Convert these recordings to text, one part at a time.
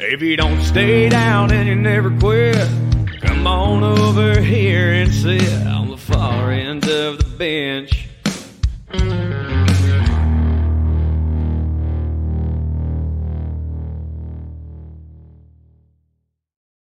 If you don't stay down and you never quit, come on over here and sit on the far end of the bench.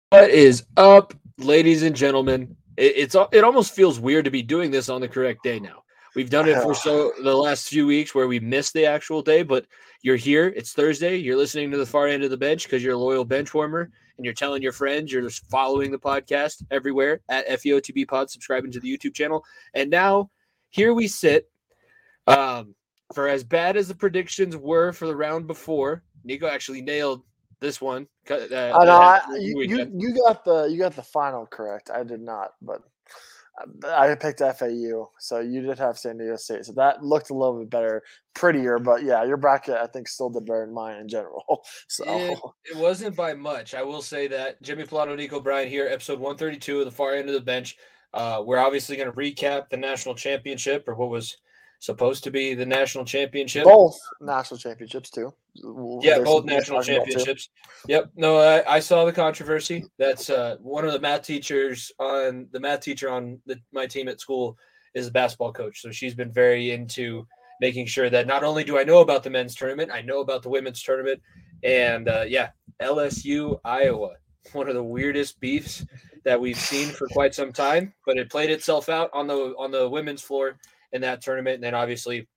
What is up, ladies and gentlemen? It, it's it almost feels weird to be doing this on the correct day now. We've done it for so the last few weeks where we missed the actual day, but you're here. It's Thursday. You're listening to the far end of the bench because you're a loyal bench warmer and you're telling your friends. You're just following the podcast everywhere at FEOTB Pod, subscribing to the YouTube channel. And now here we sit. Um, for as bad as the predictions were for the round before, Nico actually nailed this one. Uh, I know. I, you, you, you got the you got the final correct. I did not, but I picked FAU, so you did have San Diego State, so that looked a little bit better, prettier. But yeah, your bracket I think still did better than mine in general. So it, it wasn't by much. I will say that Jimmy Pilato, Nico Bryan here, episode one thirty two of the far end of the bench. Uh, we're obviously going to recap the national championship or what was supposed to be the national championship. Both national championships too. Yeah, There's both national championships. Yep. No, I, I, saw the controversy. That's uh, one of the math teachers on the math teacher on the, my team at school is a basketball coach. So she's been very into making sure that not only do I know about the men's tournament, I know about the women's tournament. And uh, yeah, LSU Iowa, one of the weirdest beefs that we've seen for quite some time, but it played itself out on the on the women's floor in that tournament. And then obviously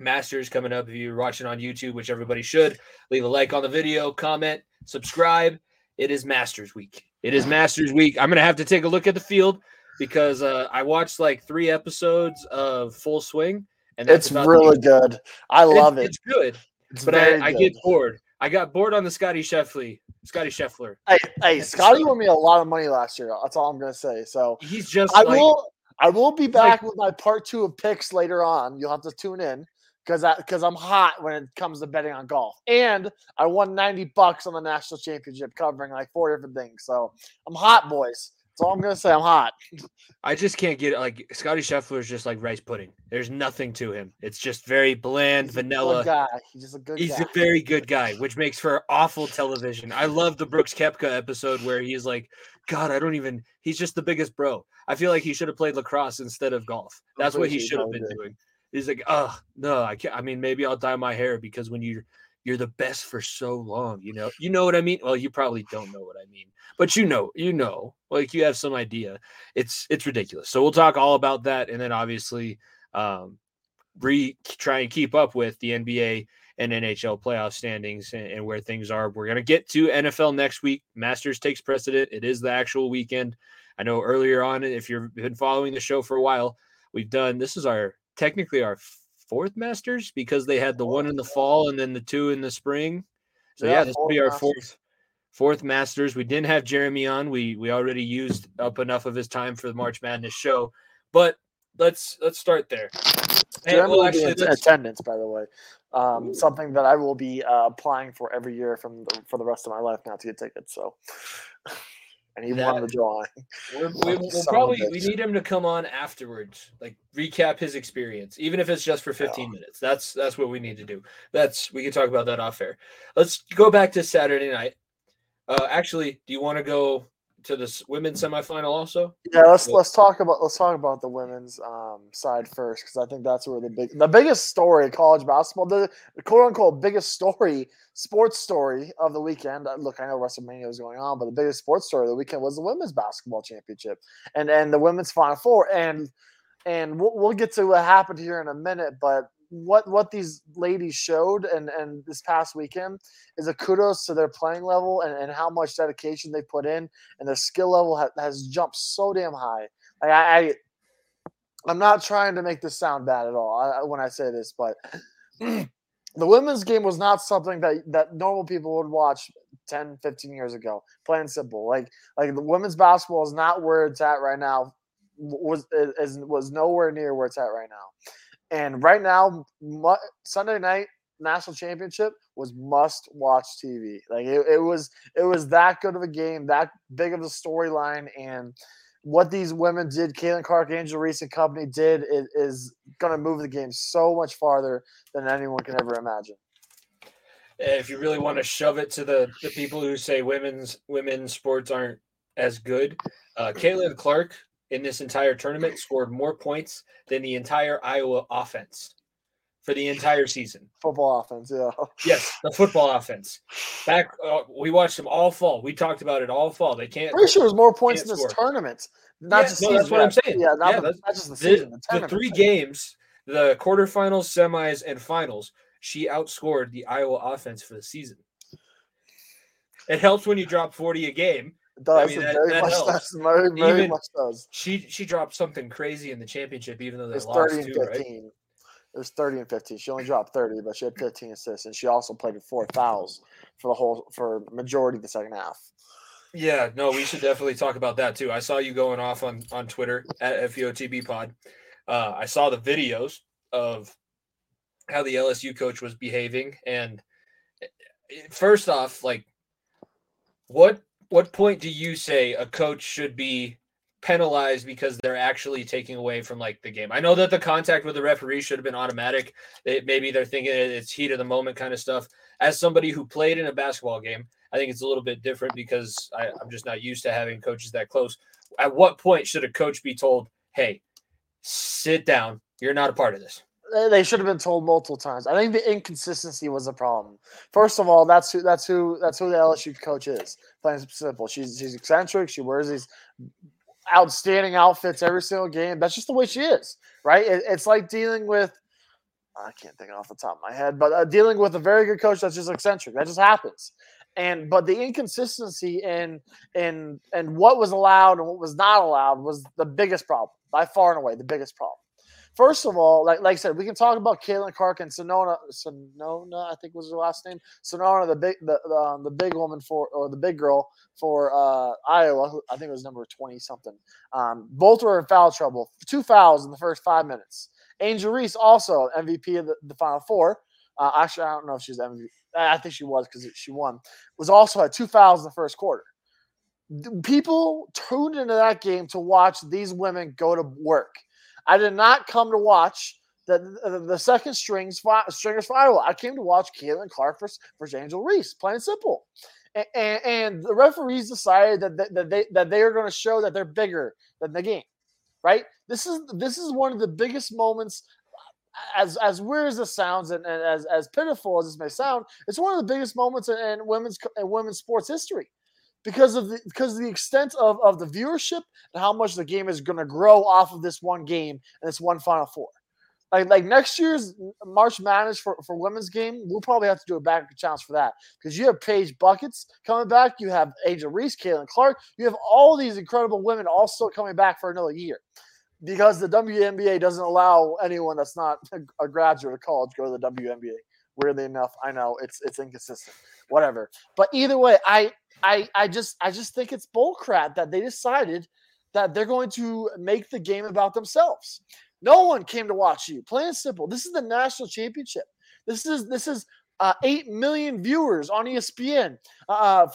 Masters coming up. If you're watching on YouTube, which everybody should, leave a like on the video, comment, subscribe. It is Masters week. It is Masters week. I'm gonna have to take a look at the field because uh, I watched like three episodes of Full Swing, and it's really good. I love it. It's good, it's but I, I, get bored. I got bored on the Scottie Scheffler. Scottie Scheffler. Hey, hey, Scottie won me a lot of money last year. That's all I'm gonna say. So he's just. I like, will. I will be back with my part two of picks later on. You'll have to tune in because because I'm hot when it comes to betting on golf. And I won 90 bucks on the national championship covering like four different things. So I'm hot, boys. That's all I'm gonna say. I'm hot. I just can't get it. Like Scottie Scheffler is just like rice pudding. There's nothing to him. It's just very bland, He's vanilla. guy. He's just a good. He's guy. a very good guy, which makes for awful television. I love the Brooks Koepka episode where he's like, "God, I don't even." He's just the biggest bro. I feel like he should have played lacrosse instead of golf. That's what he should have been doing. He's like, oh no, I can't. I mean, maybe I'll dye my hair because when you're you're the best for so long, you know, you know what I mean. Well, you probably don't know what I mean, but you know, you know, like you have some idea. It's it's ridiculous. So we'll talk all about that, and then obviously, um, re try and keep up with the NBA and NHL playoff standings and, and where things are. We're gonna get to NFL next week. Masters takes precedent. It is the actual weekend. I know earlier on, if you've been following the show for a while, we've done this is our technically our fourth Masters because they had the oh, one in the fall and then the two in the spring. So yeah, yeah this will be our Masters. fourth fourth Masters. We didn't have Jeremy on. We we already used up enough of his time for the March Madness show. But let's let's start there. Jeremy well, actually, in attendance, by the way. Um, something that I will be uh, applying for every year from the, for the rest of my life now to get tickets. So and he that, won the drawing. We're, we, will probably we need him to come on afterwards, like recap his experience, even if it's just for 15 yeah. minutes. That's that's what we need to do. That's we can talk about that off air. Let's go back to Saturday night. Uh, actually, do you want to go to this women's semifinal also? Yeah, let's let's talk about let's talk about the women's um, side first because I think that's where the big the biggest story college basketball the, the quote unquote biggest story sports story of the weekend. Uh, look, I know WrestleMania was going on, but the biggest sports story of the weekend was the women's basketball championship and and the women's final four and and we'll, we'll get to what happened here in a minute, but what what these ladies showed and and this past weekend is a kudos to their playing level and, and how much dedication they put in and their skill level ha- has jumped so damn high. Like I, I I'm not trying to make this sound bad at all when I say this, but the women's game was not something that that normal people would watch 10, 15 years ago. Plain simple. Like like the women's basketball is not where it's at right now. Was is, was nowhere near where it's at right now. And right now, Sunday night national championship was must watch TV. Like it, it was, it was that good of a game, that big of a storyline, and what these women did, Caitlin Clark, Angel Reese, and company did, it, is going to move the game so much farther than anyone can ever imagine. if you really want to shove it to the the people who say women's women's sports aren't as good, uh, Caitlin Clark in this entire tournament scored more points than the entire Iowa offense for the entire season. Football offense, yeah. Yes, the football offense. Back, uh, we watched them all fall. We talked about it all fall. They can't. Pretty sure there's more points in this score. tournament. Not yeah, just no, that's what I'm saying. Yeah, not, yeah, the, not just the season. The, the three games, the quarterfinals, semis, and finals, she outscored the Iowa offense for the season. It helps when you drop 40 a game. Does. I mean, that, very, that much does. Very, very even, much does. She she dropped something crazy in the championship, even though they it's lost 30 and too, 15. Right? It was 30 and 15. She only dropped 30, but she had 15 assists, and she also played with four fouls for the whole for majority of the second half. Yeah, no, we should definitely talk about that too. I saw you going off on on Twitter at FEOTB Pod. Uh, I saw the videos of how the LSU coach was behaving, and eh, first off, like, what what point do you say a coach should be penalized because they're actually taking away from like the game? I know that the contact with the referee should have been automatic. It, maybe they're thinking it's heat of the moment kind of stuff. As somebody who played in a basketball game, I think it's a little bit different because I, I'm just not used to having coaches that close. At what point should a coach be told, "Hey, sit down. You're not a part of this." They should have been told multiple times. I think the inconsistency was a problem. First of all, that's who that's who that's who the LSU coach is. Plain simple. She's she's eccentric. She wears these outstanding outfits every single game. That's just the way she is, right? It, it's like dealing with I can't think off the top of my head, but uh, dealing with a very good coach that's just eccentric. That just happens and but the inconsistency in in and what was allowed and what was not allowed was the biggest problem by far and away the biggest problem first of all like, like i said we can talk about Caitlin Clark and Czinano Czinano i think was her last name Czinano the big the, the, um, the big woman for or the big girl for uh, iowa i think it was number 20 something um, both were in foul trouble two fouls in the first five minutes angel reese also mvp of the, the final four uh, actually, I don't know if she's MVP. I think she was because she won. Was also at two fouls in the first quarter. People tuned into that game to watch these women go to work. I did not come to watch the, the, the second strings stringers for. I came to watch Caitlin Clark versus, versus Angel Reese, plain and simple. And, and, and the referees decided that, that, that they that they are going to show that they're bigger than the game, right? This is this is one of the biggest moments as as weird as this sounds and, and, as as pitiful as this may sound, it's one of the biggest moments in, in women's in women's sports history because of the because of the extent of, of the viewership and how much the game is going to grow off of this one game and this one Final Four. Like like next year's March Madness for, for women's game, we'll probably have to do a back challenge for that because you have Paige Buckets coming back, you have Angel Reese, Caitlin Clark, you have all these incredible women also coming back for another year because the WNBA doesn't allow anyone that's not a graduate of college go to the WNBA. Weirdly enough, I know it's it's inconsistent. Whatever. But either way, I I I just I just think it's bullcrap that they decided that they're going to make the game about themselves. No one came to watch you. Plain and simple. This is the national championship. This is this is uh, eight million viewers on ESPN. Uh,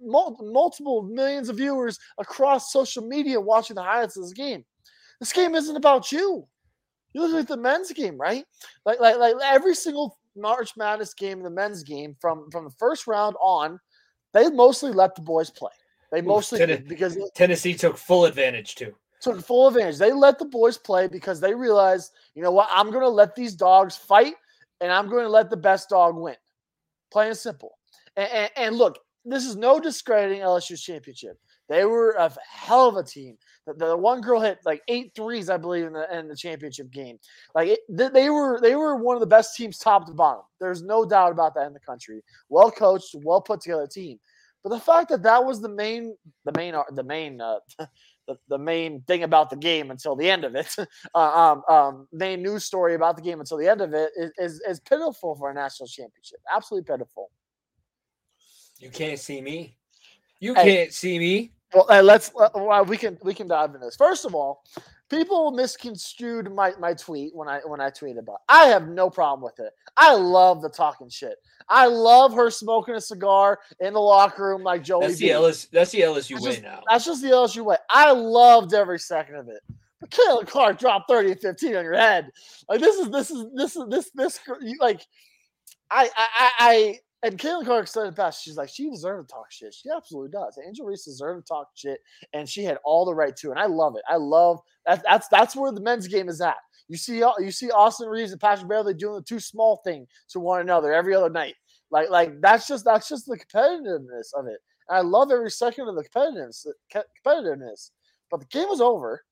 multiple millions of viewers across social media watching the highlights of this game. This game isn't about you. You look at the men's game, right? Like, like, like every single March Madness game, the men's game, from from the first round on, they mostly let the boys play. They mostly Tennessee, because Tennessee took full advantage too. Took full advantage. They let the boys play because they realized, you know what, I'm going to let these dogs fight, and I'm going to let the best dog win. Plain and simple. And, and, and look, this is no discrediting LSU's championship. They were a hell of a team. The, the, one girl hit like eight threes, I believe, in the in the championship game. Like it, they were they were one of the best teams, top to bottom. There's no doubt about that in the country. Well coached, well put together team. But the fact that that was the main the main the main uh, the, the main thing about the game until the end of it, uh, um, um, main news story about the game until the end of it is, is, is pitiful for a national championship. Absolutely pitiful. You can't see me. You can't see me. Well, uh, let's uh, well, we can we can dive into this. First of all, people misconstrued my, my tweet when I when I tweeted about. It. I have no problem with it. I love the talking shit. I love her smoking a cigar in the locker room like Joey. That's the LSU. That's the LSU that's way just, now. That's just the LSU way. I loved every second of it. But Clark dropped thirty and fifteen on your head. Like this is this is this is this this like I I I and Caitlin Clark said it best. She's like, she deserved to talk shit. She absolutely does. Angel Reese deserved to talk shit, and she had all the right to. And I love it. I love that. That's that's where the men's game is at. You see, you see Austin Reaves and Patrick Beverley doing the two small thing to one another every other night. Like, like that's just that's just the competitiveness of it. And I love every second of the competitiveness. Competitiveness. But the game was over.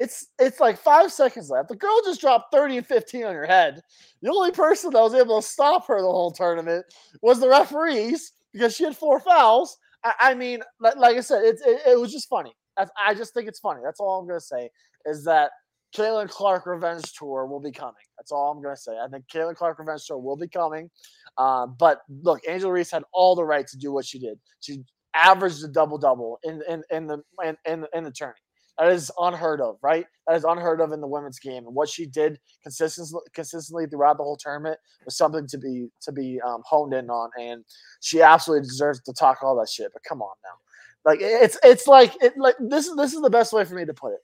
It's it's like five seconds left. The girl just dropped 30 and 15 on her head. The only person that was able to stop her the whole tournament was the referees because she had four fouls. I, I mean, like, like, I said, it, it, it was just funny. I, I just think it's funny. That's all I'm gonna say. Is that Caitlin Clark Revenge Tour will be coming. That's all I'm going to say. I think Caitlin Clark Revenge Tour will be coming. Uh, but look, Angel Reese had all the right to do what she did. She averaged a double double in, in, in the in, in, in the tourney. That is unheard of, right? That is unheard of in the women's game. And what she did consistently consistently throughout the whole tournament was something to be to be um, honed in on. And she absolutely deserves to talk all that shit. But come on now, like it's it's like it like this is this is the best way for me to put it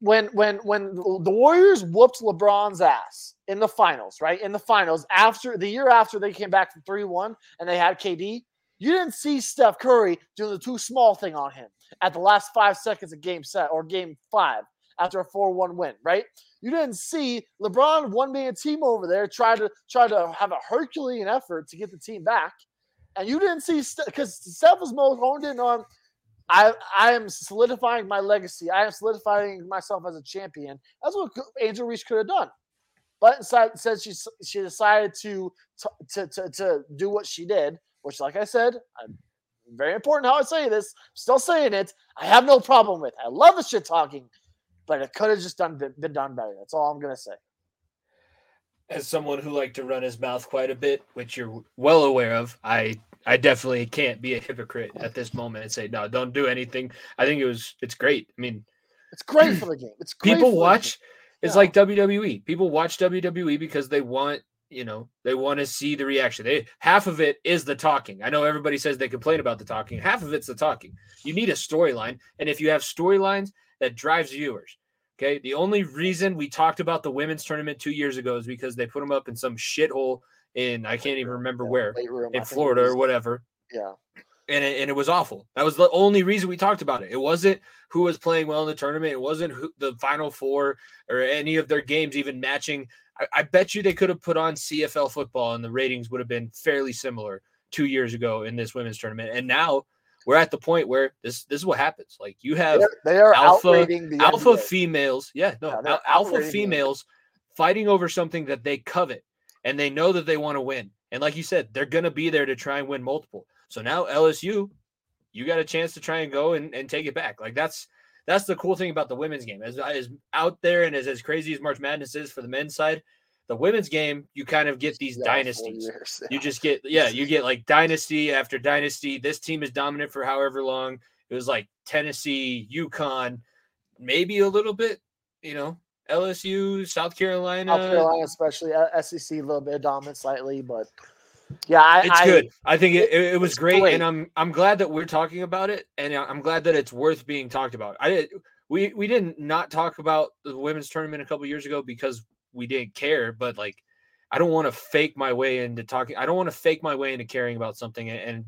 when when when the Warriors whooped LeBron's ass in the finals, right? In the finals after the year after they came back from 3-1 and they had KD, you didn't see Steph Curry doing the too small thing on him at the last 5 seconds of game set or game 5 after a 4-1 win, right? You didn't see LeBron one man team over there try to try to have a Herculean effort to get the team back. And you didn't see because Steph was most honed in on I I am solidifying my legacy. I am solidifying myself as a champion. That's what Angel Reese could have done. But instead, said she she decided to, to to to do what she did, which, like I said, I'm very important how I say this. still saying it. I have no problem with. I love the shit talking, but it could have just done been done better. That's all I'm gonna say. As someone who liked to run his mouth quite a bit, which you're well aware of, I I definitely can't be a hypocrite at this moment and say no, don't do anything. I think it was it's great. I mean, it's great for the game. It's great people watch. It's yeah. like WWE. People watch WWE because they want you know they want to see the reaction. They half of it is the talking. I know everybody says they complain about the talking. Half of it's the talking. You need a storyline, and if you have storylines that drives viewers. Okay, the only reason we talked about the women's tournament two years ago is because they put them up in some shithole in I can't even remember yeah, where room, in Florida or whatever. Yeah. And it, and it was awful. That was the only reason we talked about it. It wasn't who was playing well in the tournament. It wasn't who, the Final Four or any of their games even matching. I, I bet you they could have put on CFL football and the ratings would have been fairly similar two years ago in this women's tournament. And now we're at the point where this this is what happens. Like you have they are, alpha alpha females, yeah, no, yeah, alpha females fighting over something that they covet and they know that they want to win. And like you said, they're going to be there to try and win multiple. So now LSU, you got a chance to try and go and, and take it back. Like that's that's the cool thing about the women's game. As as out there and as as crazy as March Madness is for the men's side, the women's game you kind of get these yeah, dynasties. Years, yeah. You just get yeah, you get like dynasty after dynasty. This team is dominant for however long. It was like Tennessee, UConn, maybe a little bit, you know, LSU, South Carolina, South Carolina, especially uh, SEC, a little bit of dominant slightly, but yeah, I, it's I, good. I think it, it, it was great, great, and I'm I'm glad that we're talking about it, and I'm glad that it's worth being talked about. I did we we didn't not talk about the women's tournament a couple years ago because we didn't care, but like I don't want to fake my way into talking. I don't want to fake my way into caring about something and, and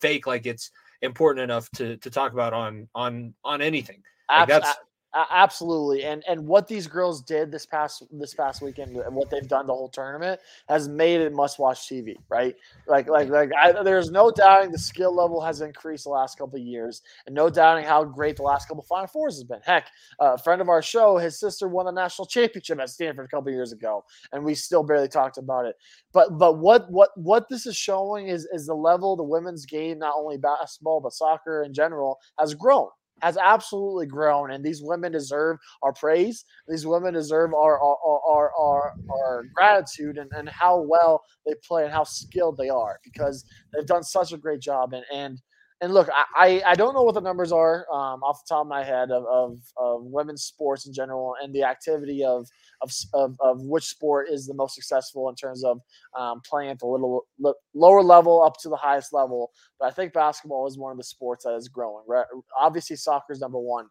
fake like it's important enough to to talk about on on on anything. Like that's uh, absolutely, and and what these girls did this past this past weekend and what they've done the whole tournament has made it must watch TV, right? Like like like I, there's no doubting the skill level has increased the last couple of years, and no doubting how great the last couple Final Fours has been. Heck, uh, a friend of our show, his sister won the national championship at Stanford a couple years ago, and we still barely talked about it. But but what what what this is showing is is the level the women's game, not only basketball but soccer in general, has grown has absolutely grown, and these women deserve our praise. These women deserve our our our, our, our gratitude and, and how well they play and how skilled they are because they've done such a great job. And and and look, I, I don't know what the numbers are um, off the top of my head of, of, of women's sports in general and the activity of, of, of, of which sport is the most successful in terms of um, playing at the little lower level up to the highest level. But I think basketball is one of the sports that is growing. Right? Obviously, soccer is number one,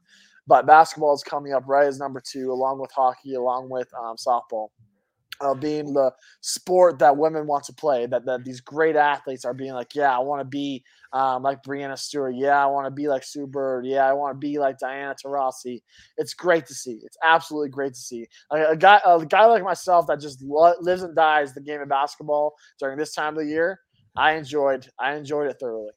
but basketball is coming up right as number two, along with hockey, along with um, softball. Of being the sport that women want to play. That, that these great athletes are being like, yeah, I want to be um, like Breanna Stewart. Yeah, I want to be like Sue Bird. Yeah, I want to be like Diana Taurasi. It's great to see. It's absolutely great to see. Like a guy, a guy like myself that just lo- lives and dies the game of basketball during this time of the year. I enjoyed. I enjoyed it thoroughly.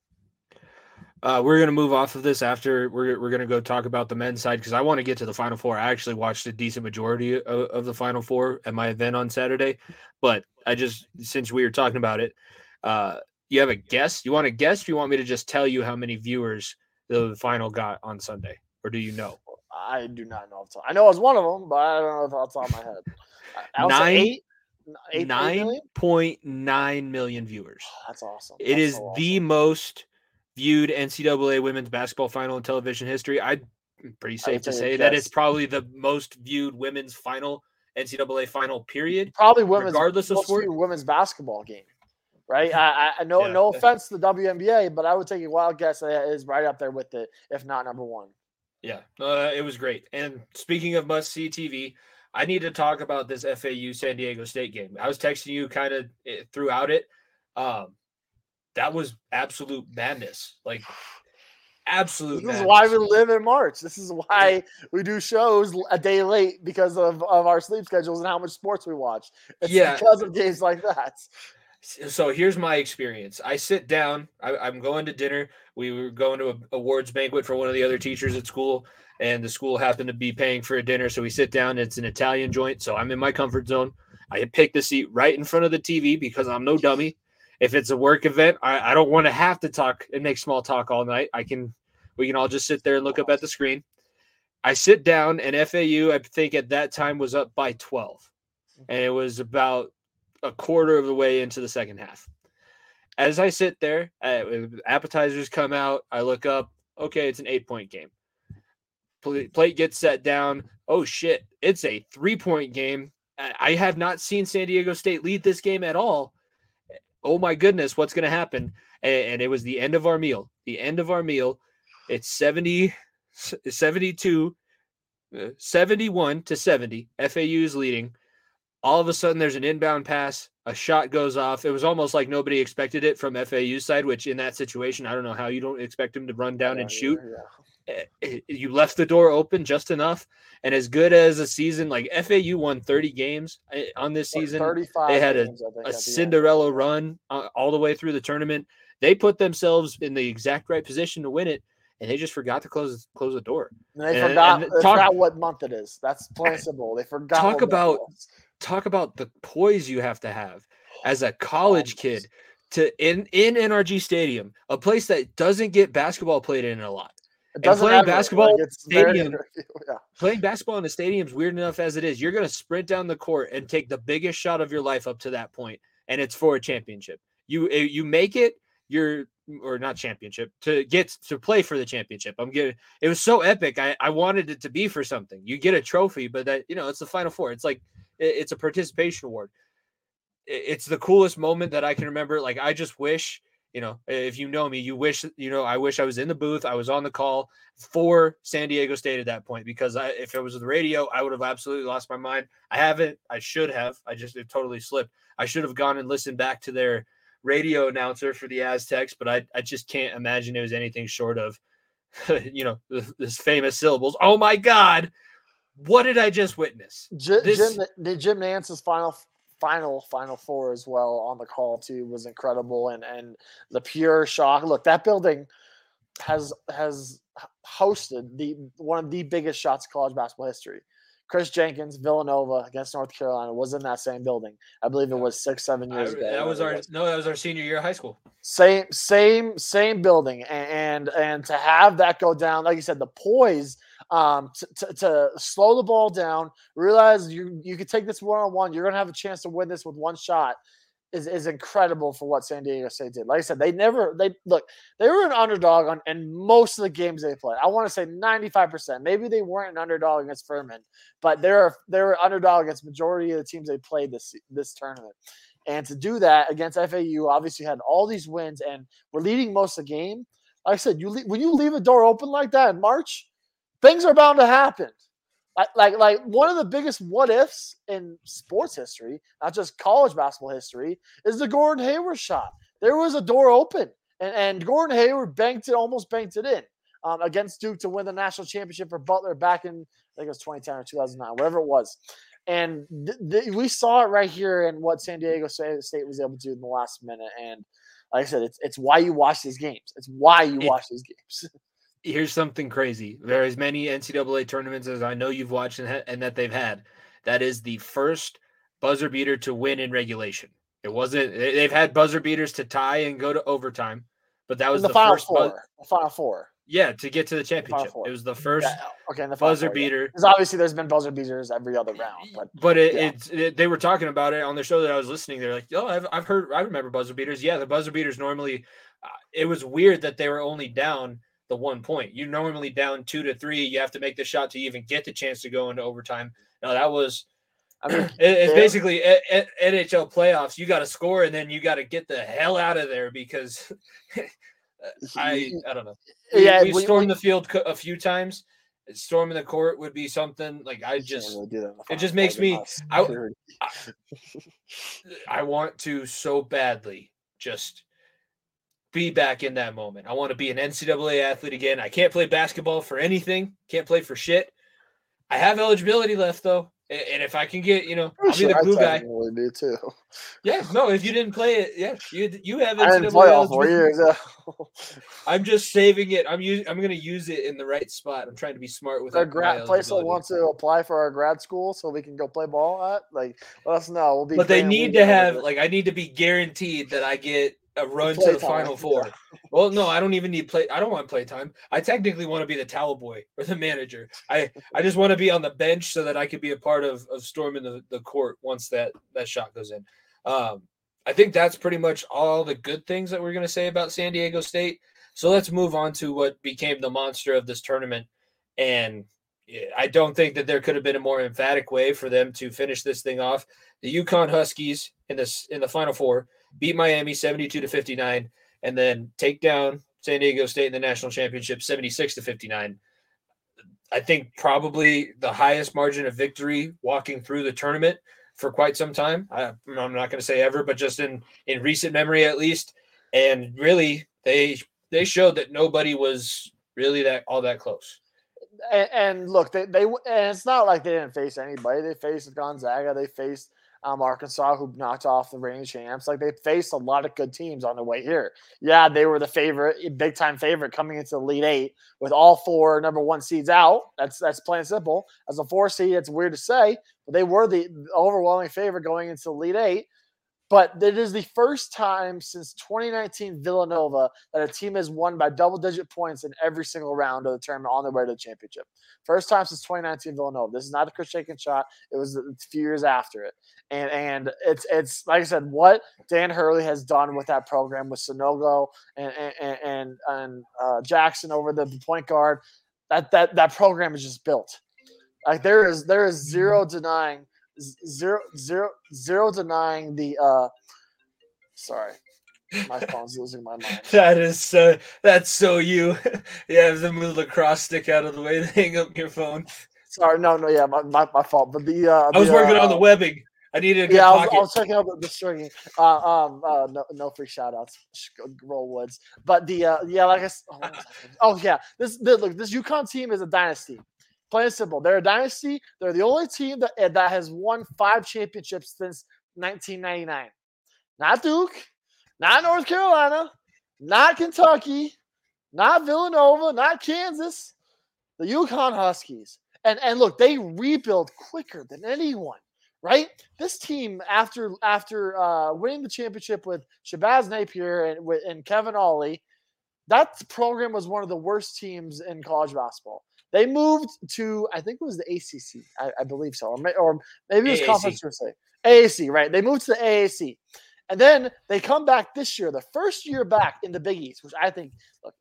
Uh, we're gonna move off of this after we're we're gonna go talk about the men's side because I want to get to the final four. I actually watched a decent majority of, of, the final four at my event on Saturday, but I just since we were talking about it, uh, you have a guess? You want a guess? Do you want me to just tell you how many viewers the final got on Sunday, or do you know? I do not know. I know it was one of them, but I don't know if off the top of my head. Nine. Eight, eight nine point nine million viewers. Oh, that's awesome. It that's is so awesome. the most viewed NCAA women's basketball final in television history. I'm pretty safe to say that it's probably the most viewed women's final NCAA final period. Probably women's regardless of sport. women's basketball game. Right. I, I no yeah. no offense to the WNBA, but I would take a wild guess that it is right up there with it, if not number one. Yeah, uh, it was great. And speaking of must see TV, I need to talk about this FAU San Diego State game. I was texting you kind of eh, throughout it. Um, that was absolute madness. Like absolute. This madness. is why we live in March. This is why we do shows a day late because of, of our sleep schedules and how much sports we watch. It's yeah, because of games like that. So here's my experience. I sit down. I, am going to dinner. We were going to a awards banquet for one of the other teachers at school, and the school happened to be paying for a dinner. So we sit down. It's an Italian joint, so I'm in my comfort zone. I pick the seat right in front of the TV because I'm no dummy if it's a work event, I, I don't want to have to talk and make small talk all night. I can, we can all just sit there and look up at the screen. I sit down, and FAU, I think at that time was up by 12, and it was about a quarter of the way into the second half. As I sit there, uh, appetizers come out. I look up. Okay, it's an eight point game. Plate gets set down. Oh shit, it's a three point game. I have not seen San Diego State lead this game at all oh my goodness, what's going to happen? And, and, it was the end of our meal. The end of our meal. It's 70, 72, uh, 71 to 70. FAU is leading. All of a sudden, there's an inbound pass. A shot goes off. It was almost like nobody expected it from FAU's side, which in that situation, I don't know how you don't expect him to run down and shoot. Yeah. Eh, you left the door open just enough. And as good as a season, like FAU won 30 games eh, on this season. 35 they had a, a Cinderella run uh, all the way through the tournament. They put themselves in the exact right position to win it, and they just forgot to close close the door. And they and, forgot, and talk, forgot what month it is. That's plain simple. They forgot. Talk about talk about the poise you have to have as a college kid to in in NRG Stadium, a place that doesn't get basketball played in a lot playing basketball like stadium, yeah. playing basketball in the stadium is weird enough as it is. You're going to sprint down the court and take the biggest shot of your life up to that point, and it's for a championship. You eh, you make it, you're or not championship to get to play for the championship. I'm getting it was so epic. I I wanted it to be for something. You get a trophy, but that you know it's the final four. It's like it's a participation award. It's the coolest moment that I can remember. Like I just wish you know, if you know me, you wish, you know, I wish I was in the booth. I was on the call for San Diego State at that point because I, if it was the radio, I would have absolutely lost my mind. I haven't. I should have. I just it totally slipped. I should have gone and listened back to their radio announcer for the Aztecs, but I, I just can't imagine it was anything short of, you know, this famous syllables. Oh my God, what did I just witness? Jim, this, Jim, did Jim Nantz's final final final four as well on the call too was incredible and and the pure shock look that building has has hosted the one of the biggest shots of college basketball history Kris Jenkins, Villanova against North Carolina was in that same building. I believe it was six, seven years I, ago. That was our no, that was our senior year of high school. Same, same, same building, and and to have that go down, like you said, the poise um, to, to, to, slow the ball down, realize you you could take this one on one. You're gonna have a chance to win this with one shot. Is, is incredible for what San Diego State did. Like I said, they never they look they were an underdog on in most of the games they played. I want to say 95%. Maybe they weren't an underdog against Furman, but they're they're underdog against majority of the teams they played this this tournament. And to do that against FAU, obviously had all these wins and we're leading most of the game. Like I said, you leave, when you leave a door open like that in March, things are bound to happen. Like, like, like one of the biggest what ifs in sports history, not just college basketball history, is the Gordon Hayward shot. There was a door open, and, and Gordon Hayward banked it, almost banked it in um, against Duke to win the national championship for Butler back in, I think it was 2010 or 2009, whatever it was. And th- th- we saw it right here in what San Diego State was able to do in the last minute. And like I said, it's, it's why you watch these games. It's why you watch these games. here's something crazy. There are as many NCAA tournaments as I know you've watched and, ha- and that they've had. That is the first buzzer beater to win in regulation. It wasn't. They've had buzzer beaters to tie and go to overtime, but that was the, the, final first. four. Buzz- the final four. yeah, to get to the championship. four. It was the first Yeah, okay, the buzzer four, beater. Because obviously there's been buzzer beaters every other round, but But it, yeah. it's it, they were talking about it on the show that I was listening. They're like, "Oh, I've, I've heard, I remember buzzer beaters. Yeah, the buzzer beaters normally. Uh, it was weird that they were only down the one point. You normally down two to three. You have to make the shot to even get the chance to go into overtime. No, that was. I mean, it- it's basically a- a- NHL playoffs. You got to score and then you got to get the hell out of there because I I don't know. We, yeah, we- stormed we- the field a few times. Storming the court would be something like I just really do that in just makes me- not I- I want to so badly just be back in that moment. I want to be an NCAA athlete again. I can't play basketball for anything. Can't play for shit. I have eligibility left though, and if I can get, you know, I'll be the I glue guy. technically do too. Yeah, no, if you didn't play it, yeah, you you have I didn't play all four years. I'm just saving it. I'm using. I'm gonna use it in the right spot. I'm trying to be smart with a grad place that wants to apply for our grad school so we can go play ball at, like, let us know. We'll be. But they need to have like I need to be guaranteed that I get a run to the time, final yeah. four. Well, no, I don't even need play. I don't want play time. I technically want to be the towel boy or the manager. I I just want to be on the bench so that I could be a part of of storming the, the court once that that shot goes in. Um, I think that's pretty much all the good things that we're going to say about San Diego State. So let's move on to what became the monster of this tournament. And I don't think that there could have been a more emphatic way for them to finish this thing off. The UConn Huskies in this in the Final Four beat Miami 72 to 59, and then take down San Diego State in the national championship 76 to 59. I think probably the highest margin of victory walking through the tournament for quite some time. I, I'm not going to say ever, but just in in recent memory at least. And really, they they showed that nobody was really that all that close. and, and look, they they and it's not like they didn't face anybody. They faced Gonzaga. They faced um, Arkansas, who knocked off the reigning champs. Like they faced a lot of good teams on the way here. Yeah, they were the favorite, big time favorite coming into the Elite Eight with all four number one seeds out. That's that's plain simple. As a four seed, it's weird to say, but they were the overwhelming favorite going into the Elite Eight. But it is the first time since 2019 Villanova that a team has won by double digit points in every single round of the tournament on their way to the championship. First time since 2019 Villanova. This is not a Chris Shaken shot. It was a few years after it. And and it's it's like I said, what Dan Hurley has done with that program with Sanogo and and and, and uh, Jackson over the point guard, that that that program is just built. Like there is there is zero denying zero zero zero denying the uh sorry. My phone's losing my mind. That is so. That's so you. have to move the cross stick out of the way to hang up your phone. Sorry, no, no, yeah, my, my, my fault. But the uh, I was the, working uh, on the webbing. I needed a good yeah, I was. I was checking out the, the stringing. Uh, um, uh, no, no free shout outs. Roll woods. But the uh, yeah, like I oh, oh yeah, this the, look this UConn team is a dynasty. Plain and simple, they're a dynasty. They're the only team that eh, that has won five championships since 1999. Not Duke, not North Carolina, not Kentucky, not Villanova, not Kansas. The UConn Huskies. And and look, they rebuild quicker than anyone right? This team, after after uh, winning the championship with Shabazz Napier and with and Kevin Ollie, that program was one of the worst teams in college basketball. They moved to, I think it was the ACC, I, I believe so, or, may, or maybe it was AAC. Conference USA. AAC, right? They moved to the AAC. And then they come back this year, the first year back in the Big East, which I think, look,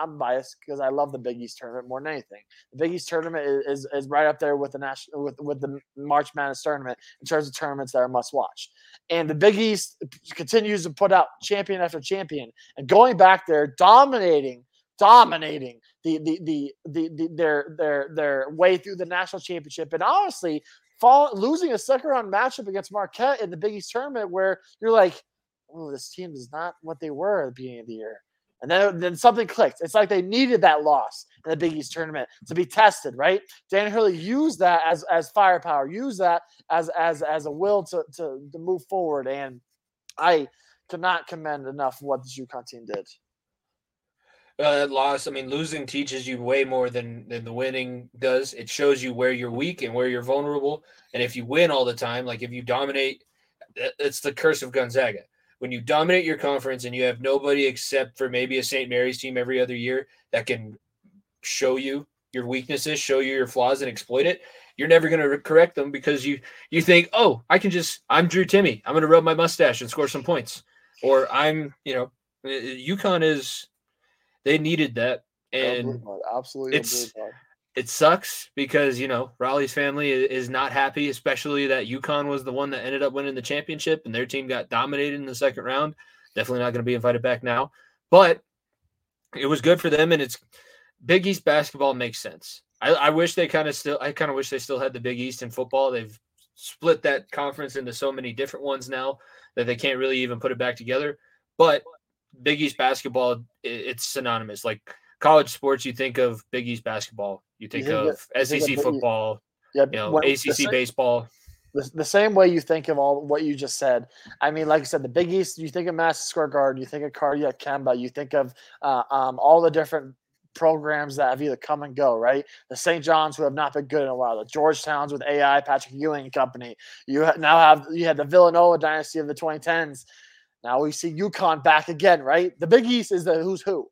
I'm biased because I love the Big East tournament more than anything. The Big East tournament is, is, is right up there with the national with, with the March Madness tournament in terms of tournaments that are must watch. And the Big East continues to put out champion after champion and going back there, dominating, dominating the the the, the, the their their their way through the national championship, and honestly, fall losing a second round matchup against Marquette in the Big East tournament, where you're like, oh, this team is not what they were at the beginning of the year. And then, then something clicked. It's like they needed that loss in the Big East tournament to be tested, right? Dan Hurley used that as as firepower, used that as as as a will to to, to move forward. And I cannot commend enough what the UConn team did. Uh, loss. I mean, losing teaches you way more than than the winning does. It shows you where you're weak and where you're vulnerable. And if you win all the time, like if you dominate, it's the curse of Gonzaga when you dominate your conference and you have nobody except for maybe a St. Mary's team every other year that can show you your weaknesses, show you your flaws, and exploit it, you're never going to correct them because you you think, oh, I can just I'm Drew Timme, I'm going to rub my mustache and score some points, or I'm you know, UConn is they needed that and absolutely it's it sucks because you know Raleigh's family is not happy, especially that UConn was the one that ended up winning the championship and their team got dominated in the second round. Definitely not going to be invited back now, but it was good for them, and it's Big East basketball makes sense. I, I wish they kind of still, I kind of wish they still had the Big East in football. They've split that conference into so many different ones now that they can't really even put it back together. But Big East basketball, it's synonymous. Like college sports, you think of Big East basketball, you think you of SEC think football, yeah, you know, ACC same, baseball. The, the, same way you think of all what you just said. I mean, like I said, the Big East. You think of Madison Square Garden. You think of Cardiac Kemba. You think of uh, um, all the different programs that have either come and go, right? The St. John's who have not been good in a while, the Georgetowns with AI, Patrick Ewing and company. You now have you had the Villanova dynasty of the 2010s. Now we see UConn back again, right? The Big East is the who's who.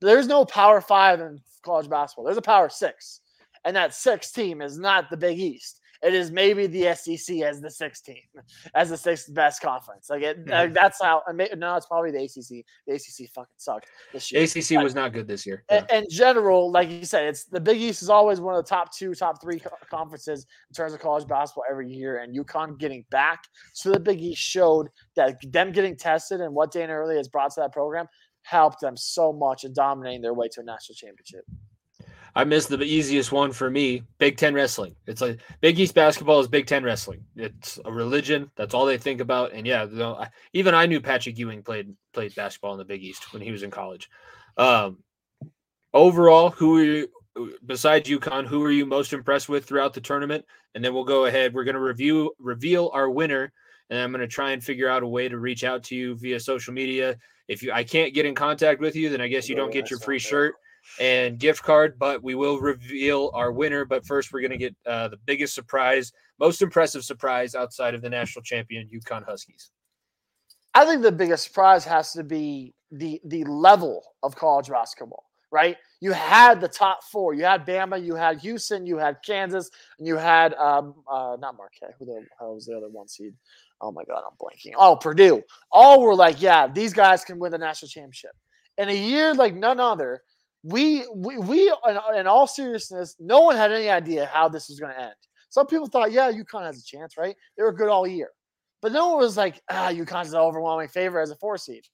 There's no Power Five in college basketball. There's a Power Six, and that six team is not the Big East. It is maybe the SEC as the sixth team, as the sixth best conference. Like it, mm-hmm. that's how. No, it's probably the ACC. The ACC fucking sucked this year. ACC was not good this year. Yeah. In, in general, like you said, it's the Big East is always one of the top two, top three conferences in terms of college basketball every year. And UConn getting back so the Big East showed that them getting tested and what Dan Hurley has brought to that program helped them so much in dominating their way to a national championship. I missed the easiest one for me Big Ten wrestling. It's like Big East basketball is Big Ten wrestling. It's a religion. That's all they think about. And yeah, you know, even I knew Patrick Ewing played played basketball in the Big East when he was in college. Um, overall, who are you, besides UConn, who are you most impressed with throughout the tournament? And then we'll go ahead. We're going to review reveal our winner, and I'm going to try and figure out a way to reach out to you via social media if you I can't get in contact with you, then I guess you don't get your free shirt and gift card. But we will reveal our winner. But first, we're going to get uh, the biggest surprise, most impressive surprise outside of the national champion UConn Huskies. I think the biggest surprise has to be the the level of college basketball. Right, you had the top four. You had Bama, you had Houston, you had Kansas, and you had um, uh, not Marquette. Who the hell was the other one seed? oh my god, I'm blanking. Oh, Purdue. All were like, yeah, these guys can win the national championship. In a year like none other, we we, we in, all seriousness, no one had any idea how this was going to end. Some people thought, yeah, UConn has a chance, right? They were good all year, but no one was like, ah, UConn's an overwhelming favorite as a four seed.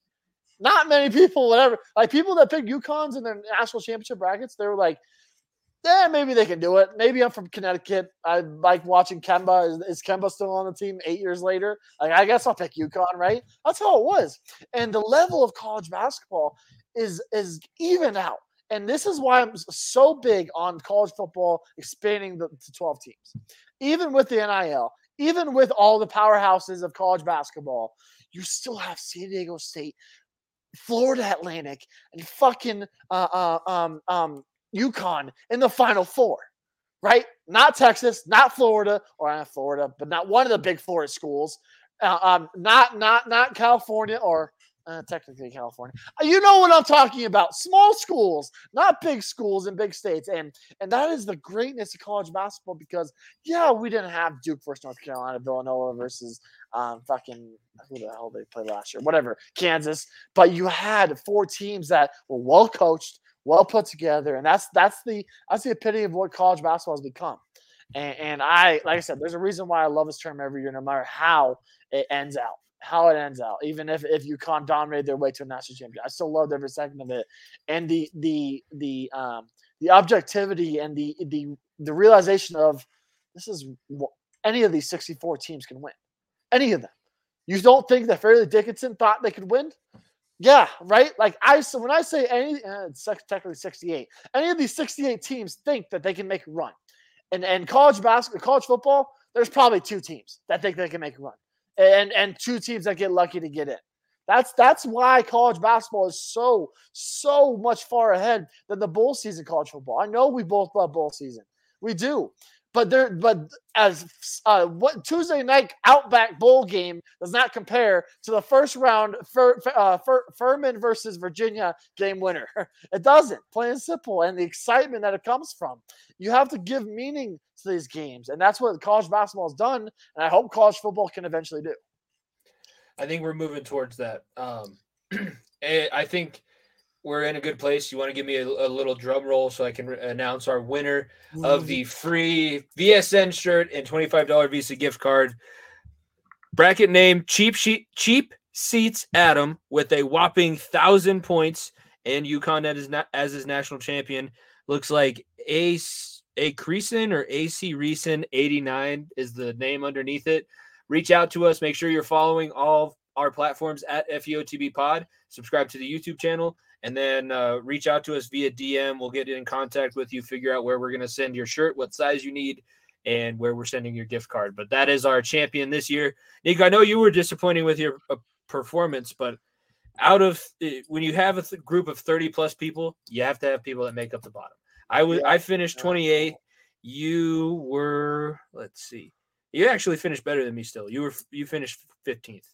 Not many people, whatever, like people that picked UConn's in their national championship brackets, they were like, yeah, maybe they can do it. Maybe I'm from Connecticut. I like watching Kemba. Is, is, Kemba still on the team eight years later? Like, I guess I'll pick UConn, right? That's how it was. And the level of college basketball is is even out. And this is why I'm so big on college football expanding the, to 12 teams. Even with the NIL, even with all the powerhouses of college basketball, you still have San Diego State, Florida Atlantic, and fucking uh, uh, um, um, UConn in the Final Four, right? Not Texas, not Florida, or not Florida, but not one of the big Florida schools. Uh, um, not not not California or uh, technically California. Uh, you know what I'm talking about? Small schools, not big schools in big states, and and that is the greatness of college basketball. Because yeah, we didn't have Duke versus North Carolina, Villanova versus um, fucking who the hell they played last year, whatever, Kansas. But you had four teams that were well coached, well put together, and that's that's the that's the epitome of what college basketball has become. And, and I, like I said, there's a reason why I love this term every year, no matter how it ends out. How it ends out, even if if UConn dominated their way to a national championship. I still loved every second of it, and the the the um the objectivity and the the the realization of this is any of these 64 teams can win, any of them. You don't think that Fairleigh Dickinson thought they could win? Yeah, right. Like I so when I say any, uh, it's technically 68. Any of these 68 teams think that they can make a run, and and college basketball, college football, there's probably two teams that think they can make a run, and and two teams that get lucky to get in. That's that's why college basketball is so so much far ahead than the bowl season college football. I know we both love bowl season, we do, but there, but as uh, what Tuesday night Outback Bowl game does not compare to the first round Fur, uh, Fur, Furman versus Virginia game winner. It doesn't, plain and simple, and the excitement that it comes from. You have to give meaning to these games, and that's what college basketball has done. And I hope college football can eventually do. I think we're moving towards that. Um, I think we're in a good place. You want to give me a, a little drum roll so I can re- announce our winner of the mm. free VSN shirt and $25 Visa gift card. Bracket name Cheap Sheet Cheap Seats Adam with a whopping thousand points and UConn as, na- as his national champion. Looks like Ace A Creason or AC Reason 89 is the name underneath it. Reach out to us. Make sure you're following all our platforms at FEOTB Pod. Subscribe to the YouTube channel and then uh, reach out to us via DM. We'll get in contact with you, figure out where we're going to send your shirt, what size you need, and where we're sending your gift card. But that is our champion this year. Nick, I know you were disappointing with your uh, performance, but out of eh, when you have a th- group of 30 plus people, you have to have people that make up the bottom. I was Yeah. I finished 28. You were let's see. You actually finished better than me still. You were you finished 15th.